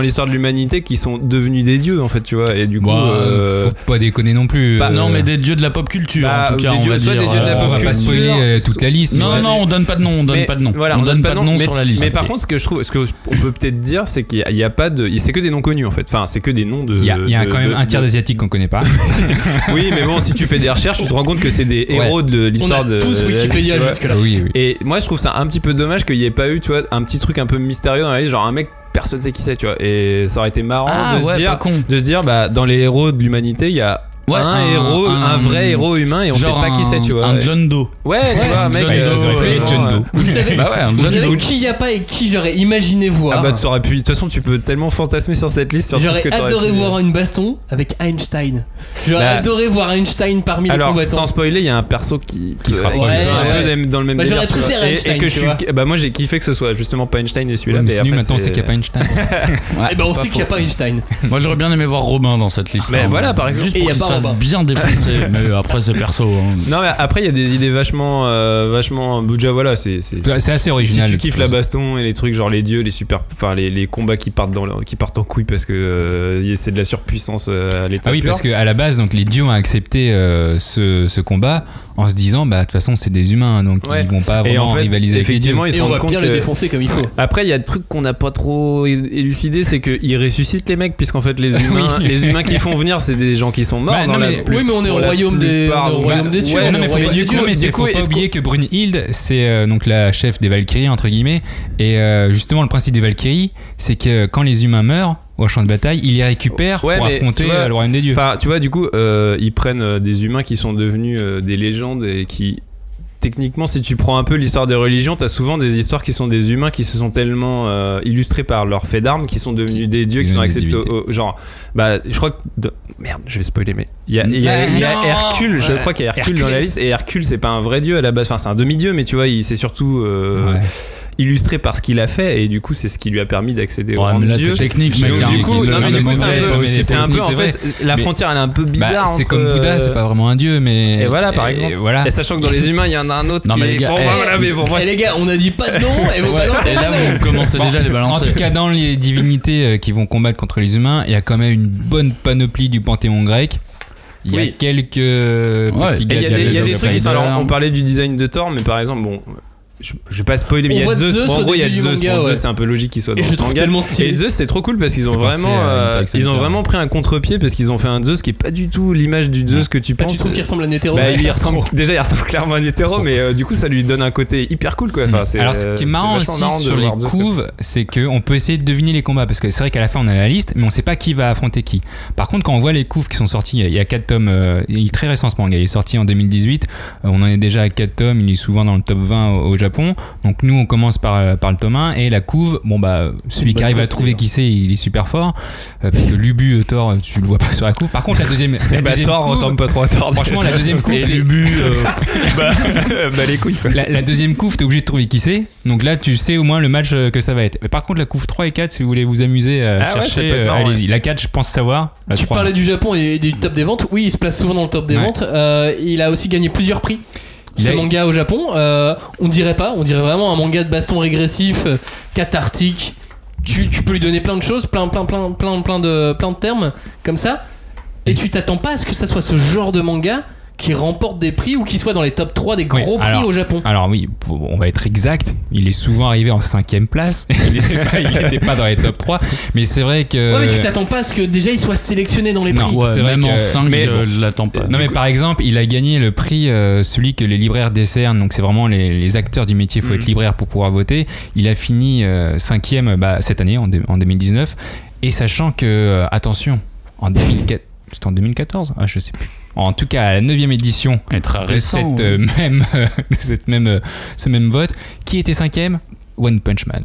l'histoire de l'humanité qui sont devenus des dieux en fait, tu vois. Et du coup, Bah, euh, faut pas déconner non plus. bah, euh, Non, mais des dieux de la pop culture, bah, en tout cas, des on dieux- va soit dire. des dieux de la on pop va pas culture, spoiler euh, toute la liste. Non, non, on donne pas de nom, on donne Mais pas de nom. Voilà, on, donne pas de nom mais, sur la liste. Mais par contre, ce que je trouve, ce que on peut peut-être dire, c'est qu'il y a- il y a, pas de, c'est que des noms connus en fait. Enfin, c'est que des noms de. Il y a, il y a de- quand même de- un tiers d'asiatiques qu'on connaît pas. Oui, mais bon, si tu fais des recherches, tu te rends compte que c'est des héros de On a l'histoire de. tous Wikipédia oui, oui. Et moi, je trouve ça un petit peu dommage qu'il n'y ait pas eu, tu vois, un petit truc un peu mystérieux dans la liste, genre un mec, personne sait qui c'est, tu vois. Et ça aurait été marrant Ah, de, se dire, de se dire, bah, dans les héros de l'humanité, il y a. Ouais, un, un- héros, un, un- vrai héros humain et on sait pas qui c'est, tu vois. Un Et- Glondo. Ouais, tu Ouais, vois, un mec. John euh, Doe, euh, John Doe. euh, Vous savez, Bah ouais, un vous savez qui y a pas et qui j'aurais imaginé voir Ah bah, tu aurais pu. De toute façon, tu peux tellement fantasmer sur cette liste, J'aurais t'aurais adoré pu- voir une baston avec Einstein. J'aurais Bah, adoré voir Einstein parmi les Alors, combattants. sans spoiler, il y a un perso qui, Qui se peut- rapproche un Ouais, peu dans le même Bah, j'aurais préféré Et- Einstein, Et, que tu je suis, vois. bah moi j'ai kiffé que ce soit justement pas Einstein et celui-là. Mais maintenant on c'est- sait qu'il n'y a pas Einstein. Eh ben on sait qu'il n'y a pas Einstein. Moi, j'aurais bien aimé voir Robin dans cette liste. Mais hein. voilà, par exemple. Se fasse bien défoncer. mais après, c'est perso. hein. Non mais après il y a des idées vachement, euh, vachement. Déjà voilà, c'est. c'est- assez Si original. tu kiffes la baston et les trucs genre les dieux, les super, enfin les, les combats qui partent dans le- qui partent en couille parce que euh, c'est de la surpuissance euh, à l'état Ah oui, pur. parce qu'à la base, donc les dieux ont accepté euh, ce, ce combat en se disant, bah de toute façon, c'est des humains, donc Ouais. ils vont pas vraiment en fait, rivaliser avec les dieux. effectivement, ils se Et on va bien le que- défoncer comme il faut. Après, il y a des trucs qu'on n'a pas trop élucidé, c'est qu'ils ressuscitent les mecs, puisqu'en fait, les humains, Oui. les humains qui font venir, c'est des gens qui sont morts. Bah, dans non, la mais- plus- oui, mais on est au royaume des- royaume des cieux, mais du coup, mais du c'est coup, faut pas oublier que Brunhilde, c'est euh, donc la chef des Valkyries entre guillemets, et euh, justement le principe des Valkyries, c'est que quand les humains meurent au champ de bataille, ils les récupèrent Ouais, pour affronter vois, euh, le royaume des dieux. Enfin, tu vois, du coup, euh, ils prennent euh, des humains qui sont devenus euh, des légendes et qui techniquement, si tu prends un peu l'histoire des religions, t'as souvent des histoires qui sont des humains qui se sont tellement euh, illustrés par leurs faits d'armes, qui sont devenus des dieux, qui sont acceptés. au- au- genre, bah, je crois que. de- Merde, je vais spoiler, mais. Il y a, il y a- il y a Non. Hercule, je crois qu'il y a Hercule dans la liste, et Hercule, c'est pas un vrai dieu à la base, enfin, c'est un demi-dieu, mais tu vois, il c'est surtout. euh, Ouais. Illustré par ce qu'il a fait et du coup c'est ce qui lui a permis d'accéder au Ouais, rang mais de dieu technique, mec. Donc, du coup, non, mais du coup, c'est un peu, mais c'est c'est un peu en fait, la frontière elle est un peu Bah, bizarre. c'est comme Bouddha, c'est euh, pas vraiment un dieu, mais. Et voilà, par et- exemple. et voilà. Et sachant que dans les humains, il y en a un autre Non, qui mais les gars, bon, eh, Eh les gars, on a dit pas de nom et vous balancez Et là, vous commencez déjà à les En balancer. tout cas, dans les divinités euh, qui vont combattre contre les humains, il y a quand même une bonne panoplie du panthéon grec. Il y a Oui. quelques Ouais. Et Il y a de des, y a des trucs qui sont. Alors, on parlait du design de Thor, mais par exemple, bon. Je, je vais pas spoiler, mais il y a Zeus. En gros, il y a Zeus. manga, Bon, ouais. Zeus, c'est un peu logique qu'il soit Et dans je manga. tellement stylé. Et Zeus, c'est trop cool parce qu'ils ont vraiment, euh, ils ont vraiment pris un contre-pied parce qu'ils ont fait un Zeus qui est pas du tout l'image du Zeus que tu Ah, penses. tu trouves qu'il ressemble à Netero Bah, il y ressemble, déjà, il ressemble clairement à un hétéro, mais euh, du coup, ça lui donne un côté hyper cool, quoi. Enfin, c'est, Alors, ce qui est c'est marrant aussi marrant sur les couves, c'est qu'on peut essayer de deviner les combats parce que c'est vrai qu'à la fin on a la liste, mais on sait pas qui va affronter qui. Par contre, quand on voit les couves qui sont sortis, il y a 4 tomes, euh, il est très récent ce manga, il est sorti en 2018, euh, on en est déjà à 4 tomes, il est souvent dans le top 20 au, au Japon. Donc nous, on commence par, euh, par le tome 1 et la couve, bon bah, celui qui arrive à trouver qui c'est, il est super fort euh, parce que Lubu, euh, Thor, tu le vois pas sur la couve. Par contre, la deuxième, la Bah, deuxième Thor couve- ressemble pas trop à Thor. Franchement, la deuxième couve, Et Lubu, euh, bah, bah, les couilles, quoi. la, la deuxième couve, t'es obligé de trouver qui c'est. Donc là, tu sais au moins le match que ça va être. Mais par contre, la couve 3 et 4, si vous voulez vous amuser à Ah chercher, euh, allez-y. La 4, je pense savoir. La Tu 3, parlais non. du Japon et du top des ventes. Oui, il se place souvent dans le top des Ouais. ventes. Euh, il a aussi gagné plusieurs prix. Ce a- manga au Japon, euh, on dirait pas, on dirait vraiment un manga de baston régressif, euh, cathartique. Tu, tu peux lui donner plein de choses, plein, plein, plein, plein, plein de, plein de termes comme ça. Et Et tu t'attends pas à ce que ça soit ce genre de manga qui remporte des prix ou qui soit dans les top 3 des gros Oui, prix alors- au Japon. Alors oui, on va être exact. Il est souvent arrivé en cinquième place. Il n'était pas, dans les top 3. Mais c'est vrai que. Ouais, mais tu t'attends pas à ce que déjà il soit sélectionné dans les Non, prix. ouais. C'est vrai même que- en 5, mais je l'attends pas. Non mais par exemple, il a gagné le prix, euh, celui que les libraires décernent, donc c'est vraiment les, les acteurs du métier, il faut être libraire pour pouvoir voter. Il a fini euh, cinquième bah, cette année, en 2019, et sachant que, euh, attention, en 2004, c'était en 2014 ah, Je sais plus. En tout cas, à la 9 édition Et très de récent. cette, euh, même, de cette même, euh, ce même vote, qui était cinquième? One Punch Man.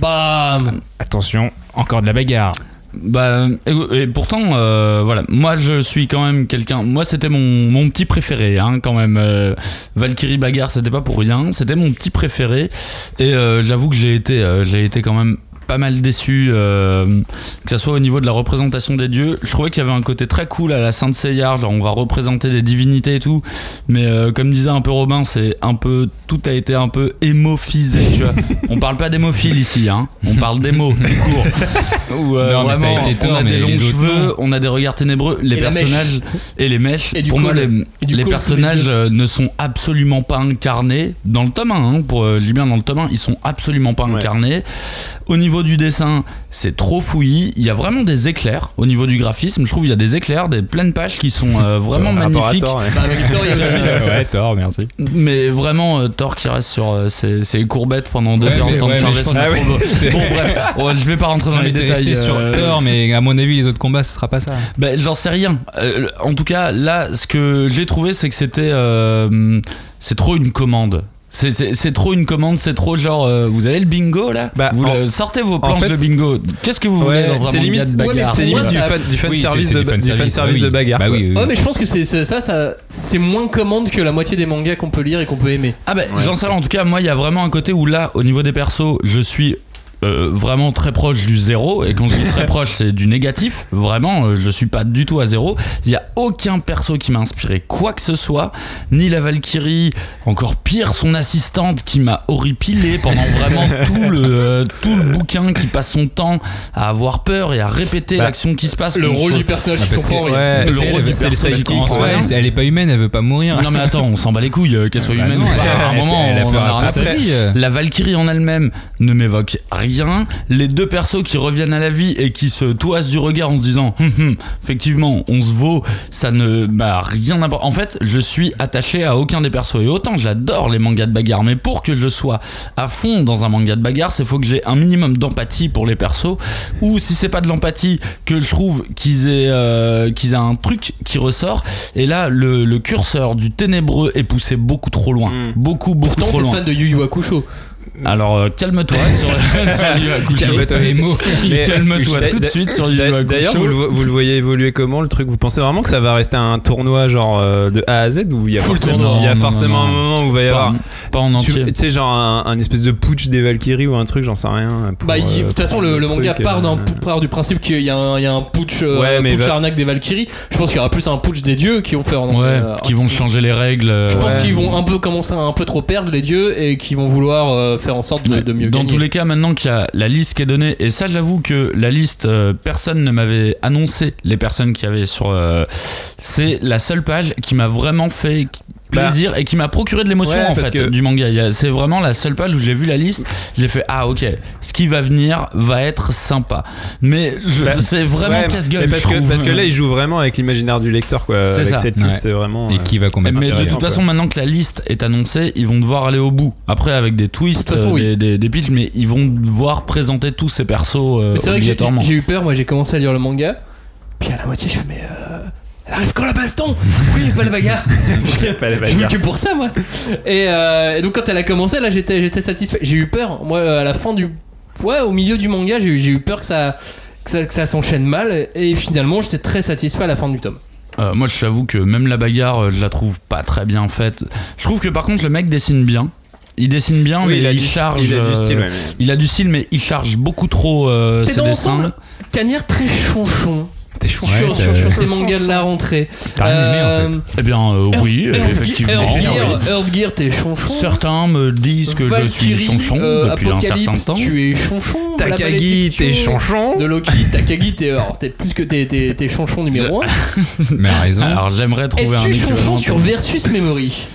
Bam Attention, encore de la bagarre. Bah, et, et pourtant, euh, voilà, moi je suis quand même quelqu'un. Moi, c'était mon, mon petit préféré, hein, quand même. Euh, Valkyrie Bagarre, c'était pas pour rien, c'était mon petit préféré. Et euh, j'avoue que j'ai été, euh, j'ai été quand même pas mal déçu, euh, que ça soit au niveau de la représentation des dieux. Je trouvais qu'il y avait un côté très cool à la Sainte Seiya, genre on va représenter des divinités et tout. Mais euh, comme disait un peu Robin, c'est un peu tout a été un peu hémophisé, tu vois. On parle pas d'hémophile ici, hein. On parle d'émo, court. Où, euh, Non, a on a des longs cheveux, on a des regards ténébreux, les Et personnages et les mèches. Et Pour moi, les, personnages ne sont absolument pas incarnés dans le tome 1. Hein, pour euh, Libyen dans le tome 1, ils sont absolument pas Ouais. incarnés. Au niveau du dessin, c'est trop fouillis. Il y a vraiment des éclairs au niveau du graphisme. Je trouve qu'il y a des éclairs, des pleines pages qui sont euh, vraiment magnifiques. Thor, ouais. Bah, Victor, il ouais, merci. Mais vraiment, euh, Thor qui reste sur euh, ses, ses courbettes pendant deux Ouais, heures je pense c'est que- trop beau. oui. Bon, bref, ouais, je vais pas rentrer dans Non, les détails. sur Thor, mais à mon avis, les autres combats, ce sera pas ça. Ben, j'en sais rien. Euh, en tout cas, là, ce que j'ai trouvé, c'est que c'était. euh, c'est trop une commande. C'est- trop une commande, c'est trop genre. euh, vous avez le bingo là Bah, vous en- le- Sortez vos planches fait- de bingo. Qu'est-ce que vous voulez dans un limite, de bagarre Ouais, mais c'est limite du fan, du fan Oui, c'est- service de, bah oui. bagarre. Bah quoi. oui, oui. Ouais, mais je pense que c'est ça, ça c'est moins commande que la moitié des mangas qu'on peut lire et qu'on peut aimer. Ah ben Ouais. j'en sais rien. En tout cas, moi, il y a vraiment un côté où là, au niveau des persos, je suis euh, vraiment très proche du zéro. Et quand je dis très proche, c'est du négatif. Vraiment, euh, je suis pas du tout à zéro. Il y a aucun perso qui m'a inspiré quoi que ce soit. Ni la Valkyrie, encore pire, son assistante qui m'a horripilé pendant vraiment tout le euh, tout le bouquin, qui passe son temps à avoir peur et à répéter Bah, l'action qui se passe. Le On rôle se- du personnage Ah, qui parce comprend que- rien. Ouais, Le rôle du personnage elle, est pas humaine, elle veut pas mourir. Non mais attends, on s'en bat les couilles, euh, qu'elle soit Bah humaine non, elle- À un moment, elle a on peur en a après. La Valkyrie en elle-même ne m'évoque rien rien. Les deux persos qui reviennent à la vie et qui se toisent du regard en se disant, Hum, hum, effectivement, on se vaut, ça ne m'a rien n'importe. En fait, je suis attaché à aucun des persos. Et autant j'adore les mangas de bagarre, mais pour que je sois à fond dans un manga de bagarre, c'est faut que j'ai un minimum d'empathie pour les persos. Ou si c'est pas de l'empathie, que je trouve qu'ils aient, euh, qu'ils aient un truc qui ressort. Et là, le, le curseur du ténébreux est poussé beaucoup trop loin. Beaucoup, beaucoup Pourtant, trop loin. fan de Yu Yu Hakusho. Alors euh, calme-toi sur. Calme-toi. Les mots. Mais- Calme-toi D'a- tout de suite sur d'a- Hakusho. D'ailleurs, vous, le vo- vous le voyez évoluer comment le truc? Vous pensez vraiment que ça va rester un tournoi genre euh, de A à Z ou il y a Full forcément, tournoi. il y a Non, non, forcément non, un moment où il va y pas, avoir pas en tu entier. tu sais genre un, un espèce de putsch des Valkyries ou un truc, j'en sais rien. pour, Bah, il- de euh, toute façon, le, le truc, manga part, d'un- euh, part du principe qu'il y a un, il y a un putsch, euh, Ouais, mais putsch va- arnaque des Valkyries. Je pense qu'il y aura plus un putsch des dieux qui vont faire. Ouais, euh, qui vont changer les règles. euh, Je pense Ouais. qu'ils vont un peu commencer à un peu trop perdre les dieux et qu'ils vont vouloir euh, faire en sorte de, de mieux Dans gagner. tous les cas, maintenant qu'il y a la liste qui est donnée, et ça, j'avoue que la liste, euh, personne ne m'avait annoncé les personnes qui avaient sur. euh, c'est la seule page qui m'a vraiment fait plaisir et qui m'a procuré de l'émotion Ouais, en parce fait que- du manga. C'est vraiment la seule page où j'ai vu la liste. J'ai fait ah ok, ce qui va venir va être sympa. Mais Bah, c'est vraiment ouais, casse-gueule. Parce que, parce que là, il joue vraiment avec l'imaginaire du lecteur quoi. C'est ça. cette liste, Ouais. vraiment. Et euh, qui va combattre Mais de toute façon, quoi. maintenant que la liste est annoncée, ils vont devoir aller au bout. Après, avec des twists, De toute façon, euh, oui. des, des, des pitchs, mais ils vont devoir présenter tous ces persos euh, Mais c'est vrai que j'ai- obligatoirement. j'ai eu peur, moi j'ai commencé à lire le manga, puis à la moitié je fais mais euh, arrive quand la baston? Pourquoi il y a pas la bagarre pas les Je bagarres. que pour ça moi et, euh, et donc quand elle a commencé là j'étais j'étais satisfait. J'ai eu peur, moi à la fin du... Ouais au milieu du manga j'ai eu- j'ai eu peur que ça, que ça, que ça s'enchaîne mal et finalement j'étais très satisfait à la fin du tome. Euh, moi, je t'avoue que même la bagarre, euh, je la trouve pas très bien faite. Je trouve que par contre, le mec dessine bien. Il dessine bien, Oui, mais il a il du- charge. il a du euh, style, ouais, mais- il a du style, mais il charge beaucoup trop euh, ses dans dessins. Cagnard très chonchon T'es sur, chou- Ouais, sur, t'as- sur ces mangas de la rentrée. T'as rien aimé, en fait. Eh bien, euh, oui, Earth- Earth- effectivement. Oui. Earthgear, t'es chonchon. Certains me disent que je suis chonchon euh, depuis un certain Apocalypse, temps. Tu es chonchon. Takagi, t'es chonchon. De Loki, Takagi, t'es alors, t'es plus que t'es, chonchon numéro 1. Mais a raison. Alors, j'aimerais trouver un Es-tu chonchon sur Versus Memory?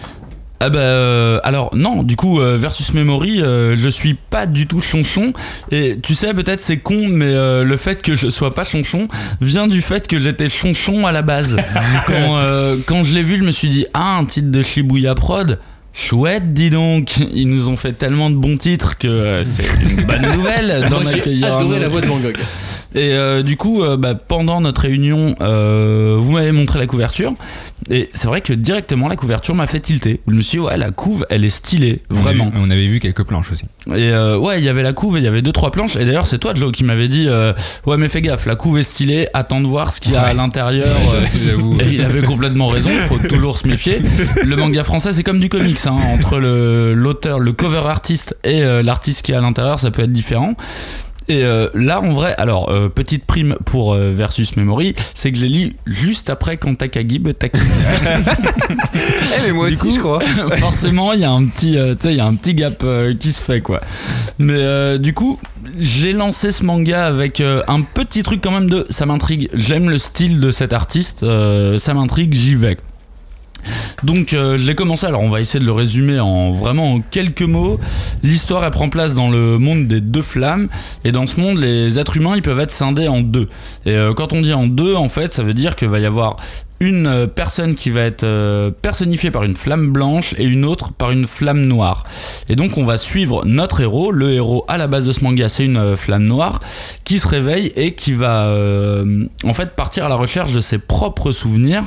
Ah bah euh, alors non du coup euh, versus memory euh, je suis pas du tout chonchon et tu sais peut-être c'est con mais euh, le fait que je sois pas chonchon vient du fait que j'étais chonchon à la base quand, euh, quand je l'ai vu je me suis dit ah un titre de Shibuya Prod? Chouette, dis donc, ils nous ont fait tellement de bons titres que c'est une bonne nouvelle d'en j'ai accueillir un adoré la autre. voix de Van Gogh. Et euh, du coup, euh, bah, pendant notre réunion, euh, vous m'avez montré la couverture. Et c'est vrai que directement, la couverture m'a fait tilter. Je me suis dit, ouais, la couve, elle est stylée, On a vraiment. vu- On avait vu quelques planches aussi. Et ouais, il y avait la couve et il y avait deux trois planches. Et d'ailleurs, c'est toi, Joe, qui m'avait dit, ouais, mais fais gaffe, la couve est stylée, attends de voir ce qu'il y a à l'intérieur. et il avait complètement raison, faut toujours se méfier. Le manga français, c'est comme du comics, hein, entre le- l'auteur, le cover artiste et l'artiste qui est à l'intérieur, ça peut être différent. Et euh, là, en vrai, alors, euh, petite prime pour euh, Versus Memory, c'est que je l'ai lu juste après quand Takagi me taquine. Eh, mais moi Du aussi, coup, je crois. forcément il y a un petit euh, sais il y a un petit gap qui se fait quoi mais euh, du coup j'ai lancé ce manga avec un petit truc quand même de ça m'intrigue j'aime le style de cet artiste ça m'intrigue j'y vais donc euh, je l'ai commencé, alors on va essayer de le résumer en vraiment en quelques mots. L'histoire elle prend place dans le monde des deux flammes et dans ce monde les êtres humains ils peuvent être scindés en deux. Et euh, quand on dit en deux en fait ça veut dire qu'il va y avoir une euh, personne qui va être euh, personnifiée par une flamme blanche et une autre par une flamme noire. Et donc on va suivre notre héros, le héros à la base de ce manga c'est une euh, flamme noire qui se réveille et qui va en fait partir à la recherche de ses propres souvenirs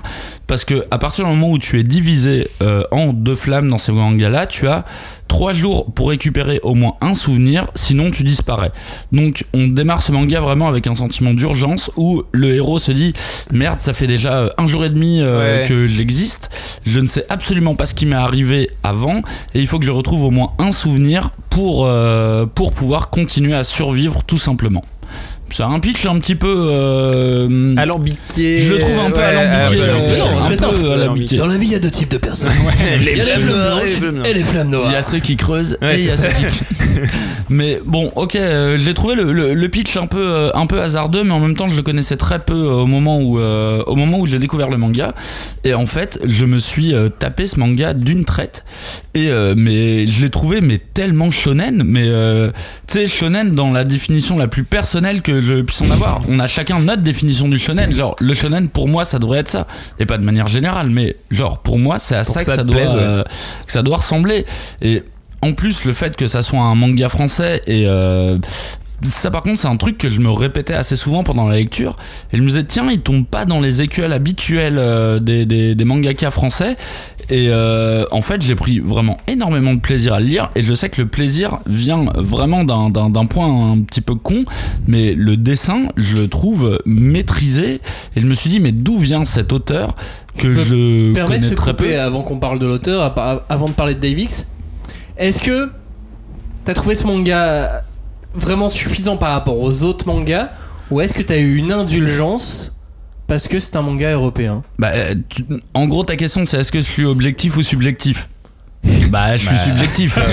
parce que à partir du moment où tu es divisé en deux flammes dans ces mangas là, tu as trois jours pour récupérer au moins un souvenir, sinon tu disparais. Donc on démarre ce manga vraiment avec un sentiment d'urgence où le héros se dit merde ça fait déjà euh, un jour et demi euh, Ouais. que j'existe, je ne sais absolument pas ce qui m'est arrivé avant et il faut que je retrouve au moins un souvenir pour, euh, pour pouvoir continuer à survivre tout simplement. C'est un pitch un petit peu. euh, Alambiqué. je le trouve un peu Ouais, alambiqué. ouais, euh, ouais, non, un c'est peu simple. alambiqué. Dans la vie, il y a deux types de personnes. les il y a les flammes et les blanches flammes noires. et les flammes Il y a ceux qui creusent Ouais, et il y a ceux qui. mais bon, ok, euh, j'ai trouvé le, le, le pitch un peu, euh, un peu hasardeux, mais en même temps, je le connaissais très peu euh, au moment où, euh, au moment où j'ai découvert le manga. Et en fait, je me suis euh, tapé ce manga d'une traite. Et euh, mais je l'ai trouvé mais tellement shonen, mais euh, tu sais shonen dans la définition la plus personnelle que je puisse en avoir. On a chacun notre définition du shonen. Genre le shonen pour moi ça devrait être ça, et pas de manière générale, mais genre pour moi c'est à Pour ça que que ça ça, te doit, plaise, ouais. euh, que ça doit ressembler. Et en plus le fait que ça soit un manga français et euh, ça par contre c'est un truc que je me répétais assez souvent pendant la lecture. Et je me disais tiens il tombe pas dans les écuelles habituelles euh, des, des, des mangaka français. Et euh, en fait j'ai pris vraiment énormément de plaisir à le lire. Et je sais que le plaisir vient vraiment d'un, point un petit peu con. Mais le dessin je le trouve maîtrisé. Et je me suis dit mais d'où vient cet auteur que je Permettre connais de te très peu avant qu'on parle de l'auteur, avant de parler de Davix. Est-ce que t'as trouvé ce manga vraiment suffisant par rapport aux autres mangas ou est-ce que t'as eu une indulgence parce que c'est un manga européen? Bah, euh, tu- en gros, ta question, c'est est-ce que je suis objectif ou subjectif? Bah, je suis subjectif.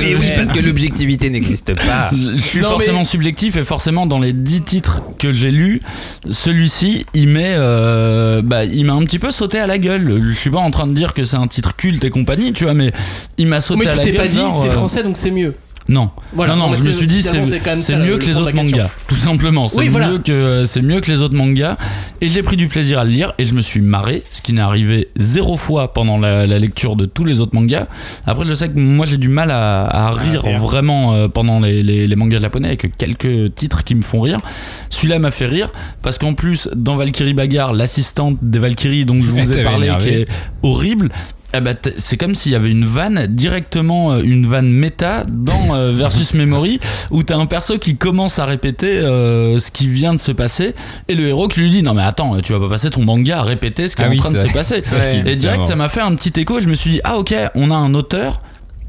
Oui, oui, parce que l'objectivité n'existe pas. Je suis Non, forcément mais- subjectif et forcément dans les 10 titres que j'ai lus, celui-ci il met, euh, bah, il m'a un petit peu sauté à la gueule. Je suis pas en train de dire que c'est un titre culte et compagnie, tu vois, mais il m'a sauté Mais à tu la t'es gueule. pas dit genre, c'est euh, français donc c'est mieux. Non. Voilà, non, non, je me suis dit c'est mieux que les autres mangas, tout simplement. C'est Oui, voilà. mieux que c'est mieux que les autres mangas. Et j'ai pris du plaisir à le lire et je me suis marré, ce qui n'est arrivé zéro fois pendant la, la lecture de tous les autres mangas. Après, je sais que moi j'ai du mal à, à rire vraiment euh, pendant les, les, les mangas japonais avec quelques titres qui me font rire. Celui-là m'a fait rire parce qu'en plus dans Valkyrie Bagarre, l'assistante des Valkyries dont je vous ai parlé, énervé. qui est horrible. Eh ben, t- c'est comme s'il y avait une vanne directement euh, une vanne méta dans euh, Versus Memory où t'as un perso qui commence à répéter euh, ce qui vient de se passer et le héros qui lui dit non mais attends tu vas pas passer ton manga à répéter ce qui Ah est oui, en train de se passer. Vrai et direct ça, ça m'a fait un petit écho et je me suis dit ah ok on a un auteur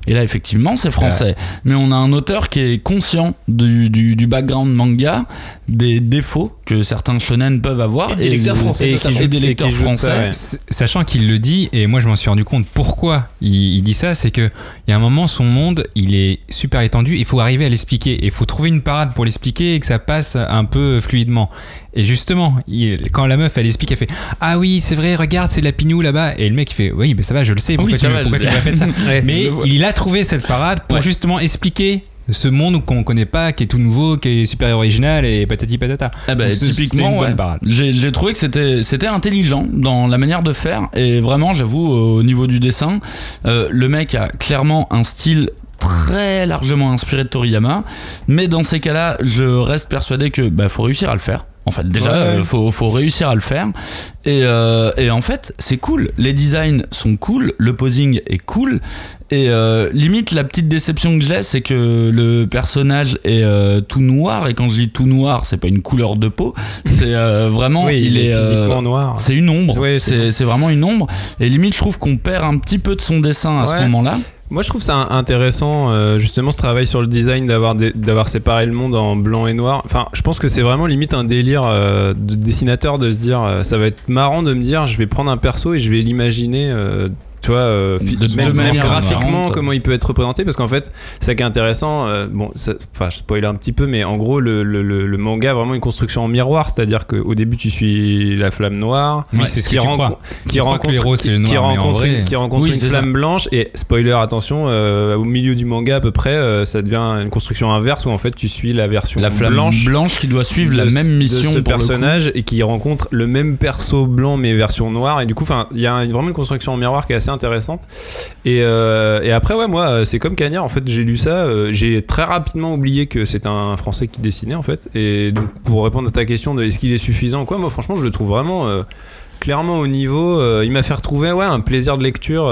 et là effectivement c'est français mais on a un auteur qui est conscient du, du, du background manga des défauts que certains shonen peuvent avoir Et des lecteurs français, et, notamment. et des Et qui lecteurs ça, français ouais. S- Sachant qu'il le dit, et moi je m'en suis rendu compte pourquoi il, il dit ça, c'est que il y a un moment, son monde, il est super étendu, il faut arriver à l'expliquer, et il faut trouver une parade pour l'expliquer et que ça passe un peu fluidement. Et justement, il- quand la meuf elle explique, elle fait Ah oui, c'est vrai, regarde, c'est la pignou là-bas, et le mec il fait Oui, mais ça va, je le sais, pourquoi Oui, tu, va, pourquoi je- tu m'as fait ça Ouais. Mais il a trouvé cette parade pour Ouais. justement expliquer ce monde qu'on connaît pas, qui est tout nouveau, qui est super original, et patati patata. Eh ben, Donc, typiquement, une bonne ouais. parade. j'ai j'ai trouvé que c'était c'était intelligent dans la manière de faire et vraiment, j'avoue, au niveau du dessin, euh, le mec a clairement un style très largement inspiré de Toriyama, mais dans ces cas-là, je reste persuadé que bah, faut réussir à le faire. En fait, déjà, Ouais. euh, faut, faut réussir à le faire. Et, euh, et en fait, c'est cool. Les designs sont cool, le posing est cool. Et euh, limite, la petite déception que j'ai, c'est que le personnage est euh, tout noir. Et quand je dis tout noir, c'est pas une couleur de peau. C'est euh, vraiment, Oui, il, est, euh, physiquement noir. c'est une ombre. Ouais, c'est vraiment une ombre. Et limite, je trouve qu'on perd un petit peu de son dessin à ce moment-là. Moi, je trouve ça intéressant, euh, justement, ce travail sur le design, d'avoir séparé le monde en blanc et noir. Enfin, je pense que c'est vraiment limite un délire euh, de dessinateur de se dire, euh, ça va être marrant de me dire, je vais prendre un perso et je vais l'imaginer. Tu vois, euh, De- de même, manière graphiquement, comment il peut être représenté, parce qu'en fait, ça qui est intéressant, euh, bon, enfin, je spoil un petit peu, mais en gros, le, le- le- le manga a vraiment une construction en miroir, c'est-à-dire qu'au début, tu suis la flamme noire, Oui, c'est ce qui rencontre- qui rencontre, c'est une, Oui, c'est flamme blanche et spoiler attention euh, au milieu du manga à peu près ça devient une construction inverse où en fait tu suis la version La flamme blanche blanche, qui doit suivre la même mission de ce pour personnage et qui rencontre le même perso blanc mais version noire et du coup enfin il y a vraiment une construction en miroir qui est assez intéressante. Et, euh, et après ouais moi euh, c'est comme Cagnard en fait j'ai lu ça euh, j'ai très rapidement oublié que c'est un français qui dessinait en fait. Et donc pour répondre à ta question de est-ce qu'il est suffisant ou quoi moi franchement je le trouve vraiment clairement au niveau il m'a fait retrouver ouais un plaisir de lecture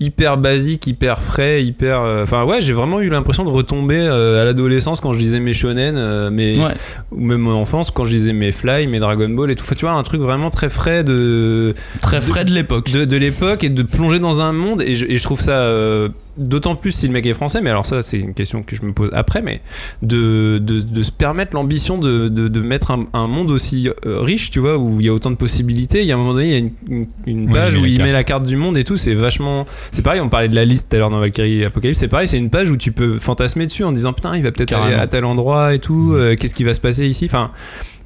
hyper basique, hyper frais, hyper. euh, Enfin ouais, j'ai vraiment eu l'impression de retomber euh, à l'adolescence quand je lisais mes shonen, euh, mes Ouais. ou même en enfance quand je lisais mes Fly, mes Dragon Ball et tout. Enfin, tu vois, un truc vraiment très frais de Très frais de l'époque. de, de l'époque et de plonger dans un monde et je, et je trouve ça euh, d'autant plus si le mec est français, mais alors ça c'est une question que je me pose après, mais de, de, de se permettre l'ambition de, de, mettre un, un monde aussi euh, riche, tu vois, où il y a autant de possibilités. Il y a un moment donné, il y a une, une- une Oui, page il où il carte. met la carte du monde et tout, c'est vachement. C'est pareil, on parlait de la liste tout à l'heure dans Valkyrie Apocalypse, c'est pareil, c'est une page où tu peux fantasmer dessus en disant putain, il va peut-être aller à tel endroit et tout, euh, qu'est-ce qui va se passer ici, enfin.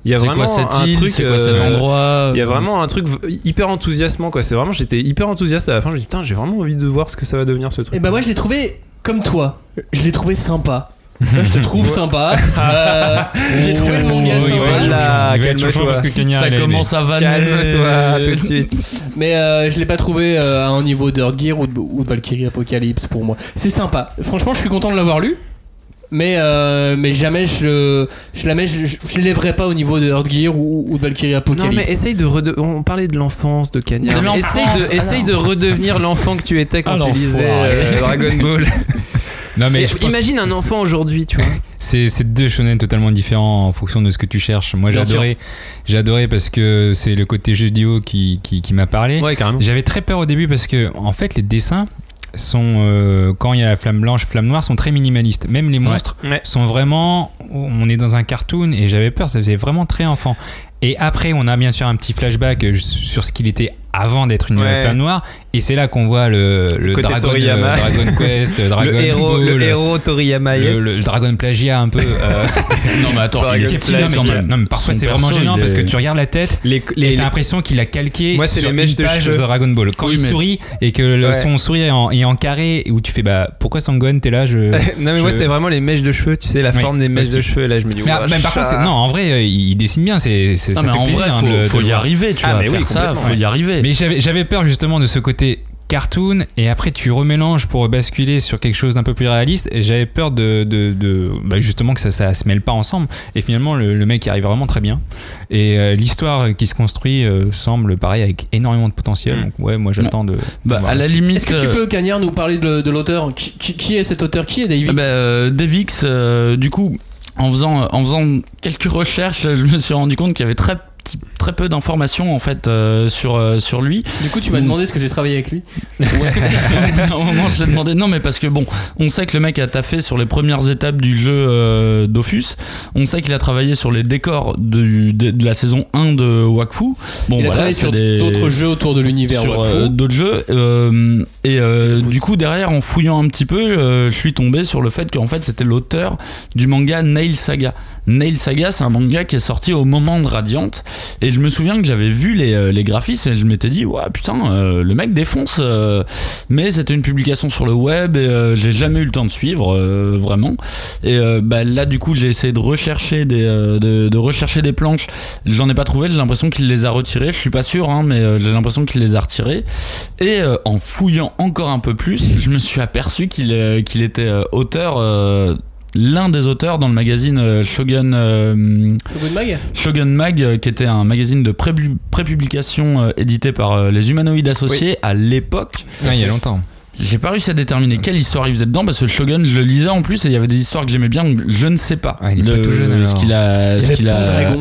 Il y a vraiment quoi cette un île truc, C'est quoi cet euh, endroit il y a vraiment un truc hyper enthousiasmant quoi. C'est vraiment, j'étais hyper enthousiaste à la fin. Je me dis putain, j'ai vraiment envie de voir ce que ça va devenir ce truc. Et bah moi je l'ai trouvé comme toi. Je l'ai trouvé sympa. Là, je te trouve sympa. Euh, J'ai trouvé le manga Oh, sympa. Voilà, calme-toi. Cagnard, Ça commence à vanner. Calme-toi tout de suite. Mais euh, je l'ai pas trouvé euh, à un niveau de Earth Gear ou de, ou de Valkyrie Apocalypse pour moi. C'est sympa. Franchement, je suis content de l'avoir lu. Mais, euh, mais jamais je je la mets, je, l'élèverai pas au niveau de Earth Gear ou, ou de Valkyrie Non Apocalypse. mais essaye de rede- on parlait de l'enfance de Cagnard. De Essaye de, essaye de redevenir l'enfant que tu étais quand Ah, tu lisais euh, Dragon Ball. Non, mais je imagine un enfant aujourd'hui, tu vois. C'est c'est deux shonen totalement différents en fonction de ce que tu cherches. Moi, j'ai sûr. adoré, j'ai adoré parce que c'est le côté jeu vidéo qui, qui, qui m'a parlé. Ouais. J'avais très peur au début parce que, en fait, les dessins sont, euh, quand il y a la flamme blanche, flamme noire, sont très minimalistes. Même les monstres Ouais. sont vraiment, on est dans un cartoon et j'avais peur, ça faisait vraiment très enfant. Et après, on a bien sûr un petit flashback euh, sur ce qu'il était avant d'être une Ouais. flamme noire. Et c'est là qu'on voit le, le Dragon, Toriyama. euh, Dragon Quest, le Dragon le héros, Ball, le héros Toriyama. le, yes. le- le Dragon plagiat un peu. euh, Non mais attends, il est non, mais, non, mais parfois c'est vraiment gênant parce que tu regardes la tête Les, et les, t'as l'impression qu'il a calqué Moi, c'est sur les mèches une de page cheveux. de Dragon Ball. Quand Oui, il mais- sourit et que le, Ouais. son sourit est en, est en carré où tu fais bah pourquoi Sangon t'es là je... non mais moi c'est vraiment les mèches de cheveux, tu sais la Oui, forme des mèches de cheveux. Là je me dis. Mais, par contre, non, en vrai, euh, il dessine bien, c'est, c'est, Non mais en vrai, faut, y arriver, tu vois. mais oui, Faire ça, complètement, faut y arriver. Mais j'avais, j'avais peur justement de ce côté cartoon et après tu remélanges pour basculer sur quelque chose d'un peu plus réaliste et j'avais peur de, de, de- bah, justement que ça, ça se mêle pas ensemble. Et finalement le, le mec arrive vraiment très bien. Et euh, l'histoire qui se construit euh, semble pareil avec énormément de potentiel. Mm. donc ouais moi j'attends de, de Bah, à la limite. Est-ce que tu euh, peux, Cagnard, nous parler de, de l'auteur qui, qui- qui est cet auteur? Qui est David? Ah bah, euh, Devix, euh, du coup, en faisant, en faisant quelques recherches, je me suis rendu compte qu'il y avait très, petit- très peu d'informations en fait euh, sur, euh, sur lui. Du coup, tu m'as Mm. demandé ce que j'ai travaillé avec lui. Ouais. moment, je l'ai demandé. Non, mais parce que bon, on sait que le mec a taffé sur les premières étapes du jeu euh, Dofus. On sait qu'il a travaillé sur les décors de, de la saison 1 de Wakfu. Bon, Il a voilà, travaillé c'est sur des- d'autres jeux autour de l'univers sur Wakfu. d'autres jeux et du coup derrière en fouillant un petit peu je suis tombé sur le fait qu'en fait c'était l'auteur du manga Nail Saga Nail Saga c'est un manga qui est sorti au moment de Radiant. Et je me souviens que j'avais vu les, euh, les graphismes et je m'étais dit ouais putain euh, le mec défonce euh, mais c'était une publication sur le web et j'ai jamais eu le temps de suivre vraiment. Et bah, là du coup j'ai essayé de rechercher des de, rechercher des planches. J'en ai pas trouvé j'ai l'impression qu'il les a retirées. Je suis pas sûr hein, mais j'ai l'impression qu'il les a retirées. Et en fouillant encore un peu plus je me suis aperçu qu'il était auteur l'un des auteurs dans le magazine euh, Shogun euh, Shogun Mag Shogun Mag, euh, qui était un magazine de prépu- prépublication euh, édité par euh, les humanoïdes associés à l'époque. Il y a longtemps J'ai pas réussi à déterminer quelle histoire il faisait dedans parce que le Shogun, je le lisais en plus et il y avait des histoires que j'aimais bien. donc Je ne sais pas. Ah, il est pas tout jeune, Ce alors. qu'il a. Il y ce avait qu'il a- Pendragon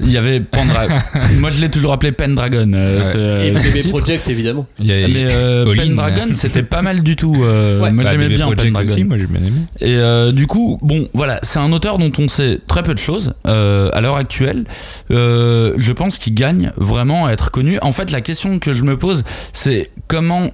Il y avait Pendragon. Moi, je l'ai toujours appelé Pendragon. euh, Ouais. ce- et BB. Project évidemment. il y a, Mais euh. Pendragon, c'était pas mal du tout. euh, Ouais. Moi, Bah, j'aimais bien Project Pendragon. aussi moi j'ai bien aimé Et euh, du coup, bon, voilà, c'est un auteur dont on sait très peu de choses euh, à l'heure actuelle. Euh, je pense qu'il gagne vraiment à être connu. En fait, la question que je me pose, c'est comment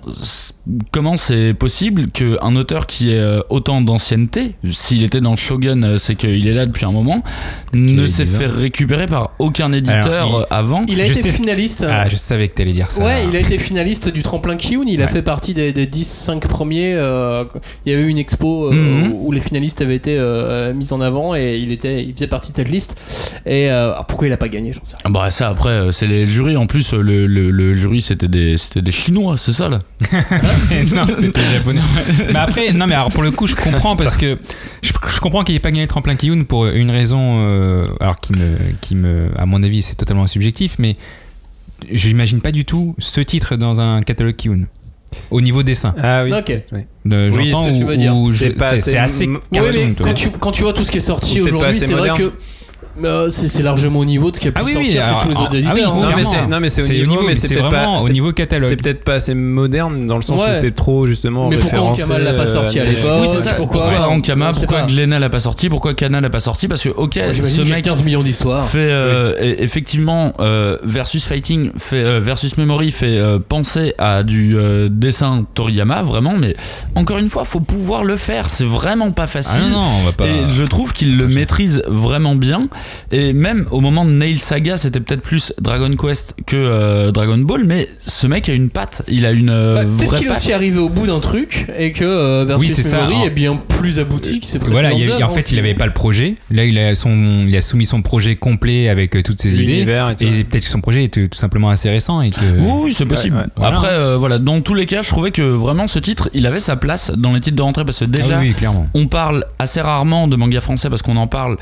comment c'est possible qu'un auteur qui ait euh, autant d'ancienneté, s'il était dans Shogun, euh, c'est qu'il est là depuis un moment, ne est s'est fait récupérer par aucun éditeur Alors, il- euh, avant. Il a Je été sais- finaliste. ah je savais que t'allais dire ça Ouais, il a été finaliste du tremplin Kiyun. Il a Ouais. fait partie des, des 10-5 premiers. euh, il y avait eu une expo euh, Mhm. où, où les finalistes avaient été euh, mis en avant et il, était, il faisait partie de cette liste. Et euh, alors pourquoi il a pas gagné J'en sais rien. Ah Bah ça après euh, c'est les jurys en plus euh, le, le, le jury c'était des c'était des chinois c'est ça là? Non, c'était japonais. mais après, non, mais alors pour le coup, je comprends parce que je, je comprends qu'il n'ait pas gagné le tremplin Kiyun pour une raison, euh, alors qui me, qui me, à mon avis, c'est totalement subjectif, mais j'imagine pas du tout ce titre dans un catalogue Kiyun. Au niveau dessin. Ah oui. Ok. De- Oui, J'entends c'est ce que tu veux dire. où je- C'est assez Oui, cartoon, mais quand tu, quand tu vois tout ce qui est sorti aujourd'hui, c'est vrai que euh, c'est largement au niveau de ce qui a pu Ah oui, oui, sortir chez alors, tous les autres ah oui, éditeurs. non, hein. Non mais c'est non mais c'est au niveau, niveau, mais c'est vraiment pas au c'est- niveau catalogue. C'est peut-être pas assez moderne dans le sens Ouais. où c'est trop justement. Mais pourquoi Ankama l'a pas sorti à euh, l'époque oui, c'est ça. pourquoi- Pourquoi, Ankama, pourquoi. Glenna l'a pas sorti, pourquoi Kana l'a pas sorti Parce que, ok, Moi, ce mec 15 millions d'histoires. fait euh, e- effectivement euh, versus fighting fait euh, versus memory fait euh, penser à du euh, dessin Toriyama vraiment mais encore une fois faut pouvoir le faire c'est vraiment pas facile Ah non, non, on va pas. et je trouve qu'il le maîtrise vraiment bien et même au moment de Nail Saga c'était peut-être plus Dragon Quest que euh, Dragon Ball mais ce mec a une patte il a une euh, Bah, Peut-être qu'il est aussi arrivé au bout d'un truc et que euh, Versus Oui, c'est ça, est bien plus abouti que ses Voilà, il a- en fait, il avait pas le projet. Là, il a, son, il a soumis son projet complet avec euh, toutes ses idées. et. Et peut-être que son projet était tout simplement assez récent et que. Oui, oui, c'est possible. ouais. Voilà. Après, euh, voilà, dans tous les cas, je trouvais que vraiment ce titre, il avait sa place dans les titres de rentrée parce que Ah déjà, oui, oui, clairement. on parle assez rarement de manga français parce qu'on en parle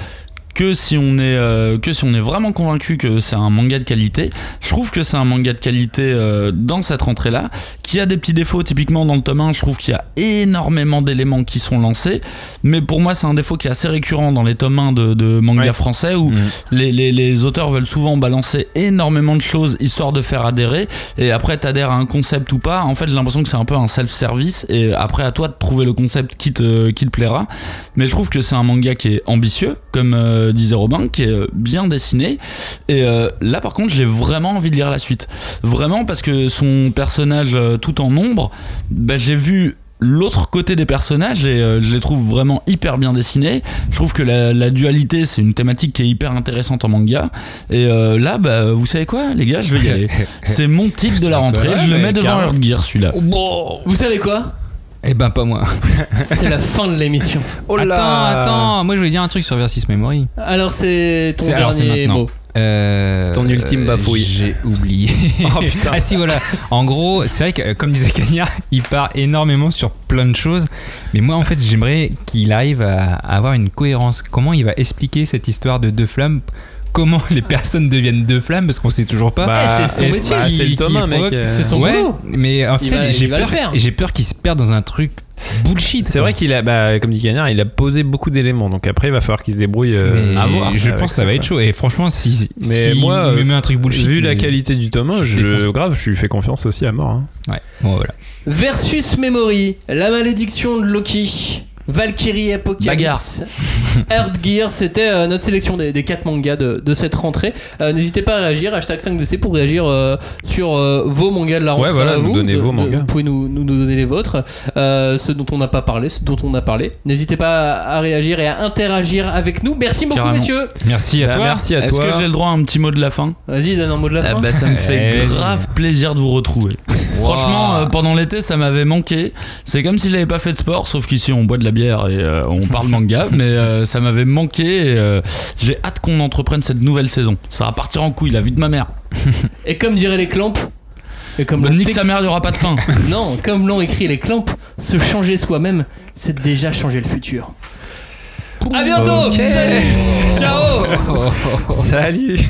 que si on est euh, que si on est vraiment convaincu que c'est un manga de qualité. Je trouve que c'est un manga de qualité euh, dans cette rentrée là, qui a des petits défauts. Typiquement dans le tome 1, je trouve qu'il y a énormément d'éléments qui sont lancés, mais pour moi c'est un défaut qui est assez récurrent dans les tomes 1 de, de manga Ouais. français où Mhm. les, les, les auteurs veulent souvent balancer énormément de choses histoire de faire adhérer. Et après t'adhères à un concept ou pas. En fait j'ai l'impression que c'est un peu un self-service. Et après à toi de trouver le concept qui te, qui te plaira. Mais je trouve que c'est un manga qui est ambitieux comme euh, disait Robin qui est bien dessiné. Et euh, là par contre j'ai vraiment envie de lire la suite. Vraiment parce que son personnage euh, tout en ombre bah, j'ai vu l'autre côté des personnages et euh, je les trouve vraiment hyper bien dessinés. Je trouve que la, la dualité c'est une thématique qui est hyper intéressante en manga et euh, là bah vous savez quoi les gars je vais y aller. C'est mon titre de la rentrée, je le mets devant. Earth Gear celui-là. Vous savez quoi? Eh ben, pas moi. C'est la fin de l'émission. Oh là Attends, attends. Moi, je voulais dire un truc sur Versus Memory. Alors c'est ton C'est- alors, c'est dernier mot. Euh, Ton ultime bafouille. J'ai oublié. Oh, putain. ah si voilà. En gros, c'est vrai que euh, comme disait Cagnard, il part énormément sur plein de choses. Mais moi en fait, j'aimerais qu'il arrive à avoir une cohérence. Comment il va expliquer cette histoire de deux flammes Comment les personnes deviennent deux flammes Parce qu'on sait toujours pas. Bah, Eh, c'est son métier. bah, c'est le un, mec. euh. C'est son ouais, boulot. mais en Il fait, j'ai peur, j'ai peur qu'il se perde dans un truc bullshit. C'est vrai qu'il a, bah, comme dit Gagnard, il a posé beaucoup d'éléments. Donc après, il va falloir qu'il se débrouille. euh, Mais à voir je avec pense que ça va être chaud. Et franchement, si, Mais si moi, il me met un truc bullshit, Vu la mais- qualité du tome 1, je, grave, je lui fais confiance aussi à mort. hein. Ouais, bon voilà. Versus Memory, la malédiction de Loki, Valkyrie Apocalypse, Earth Gear, c'était euh, notre sélection des, des 4 mangas de, de cette rentrée. Euh, N'hésitez pas à réagir, hashtag 5DC pour réagir euh, sur euh, vos mangas de la rentrée. Ouais, voilà, à nous vous. donner vos mangas. Vous pouvez nous, nous donner les vôtres, euh, ceux dont on n'a pas parlé, ceux dont on a parlé. N'hésitez pas à, réagir et à interagir avec nous. Merci beaucoup, Carrément. messieurs. Merci à Bah, toi. Merci à Est-ce que j'ai le droit à un petit mot de la fin? Vas-y, donne un mot de la Eh fin. ben, ça me fait Eh, grave plaisir de vous retrouver. Franchement, euh, pendant l'été, ça m'avait manqué. C'est comme si j'avais pas fait de sport, sauf qu'ici on boit de la bière et euh, on parle manga, mais euh, ça m'avait manqué. et, euh, J'ai hâte qu'on entreprenne cette nouvelle saison. Ça va partir en couille, la vie de ma mère. Et comme diraient les clampes, et comme Bah, nique sa mère, il aura pas de fin. Non, comme l'ont écrit les clampes, se changer soi-même, c'est déjà changer le futur. À bientôt. Salut Ciao Salut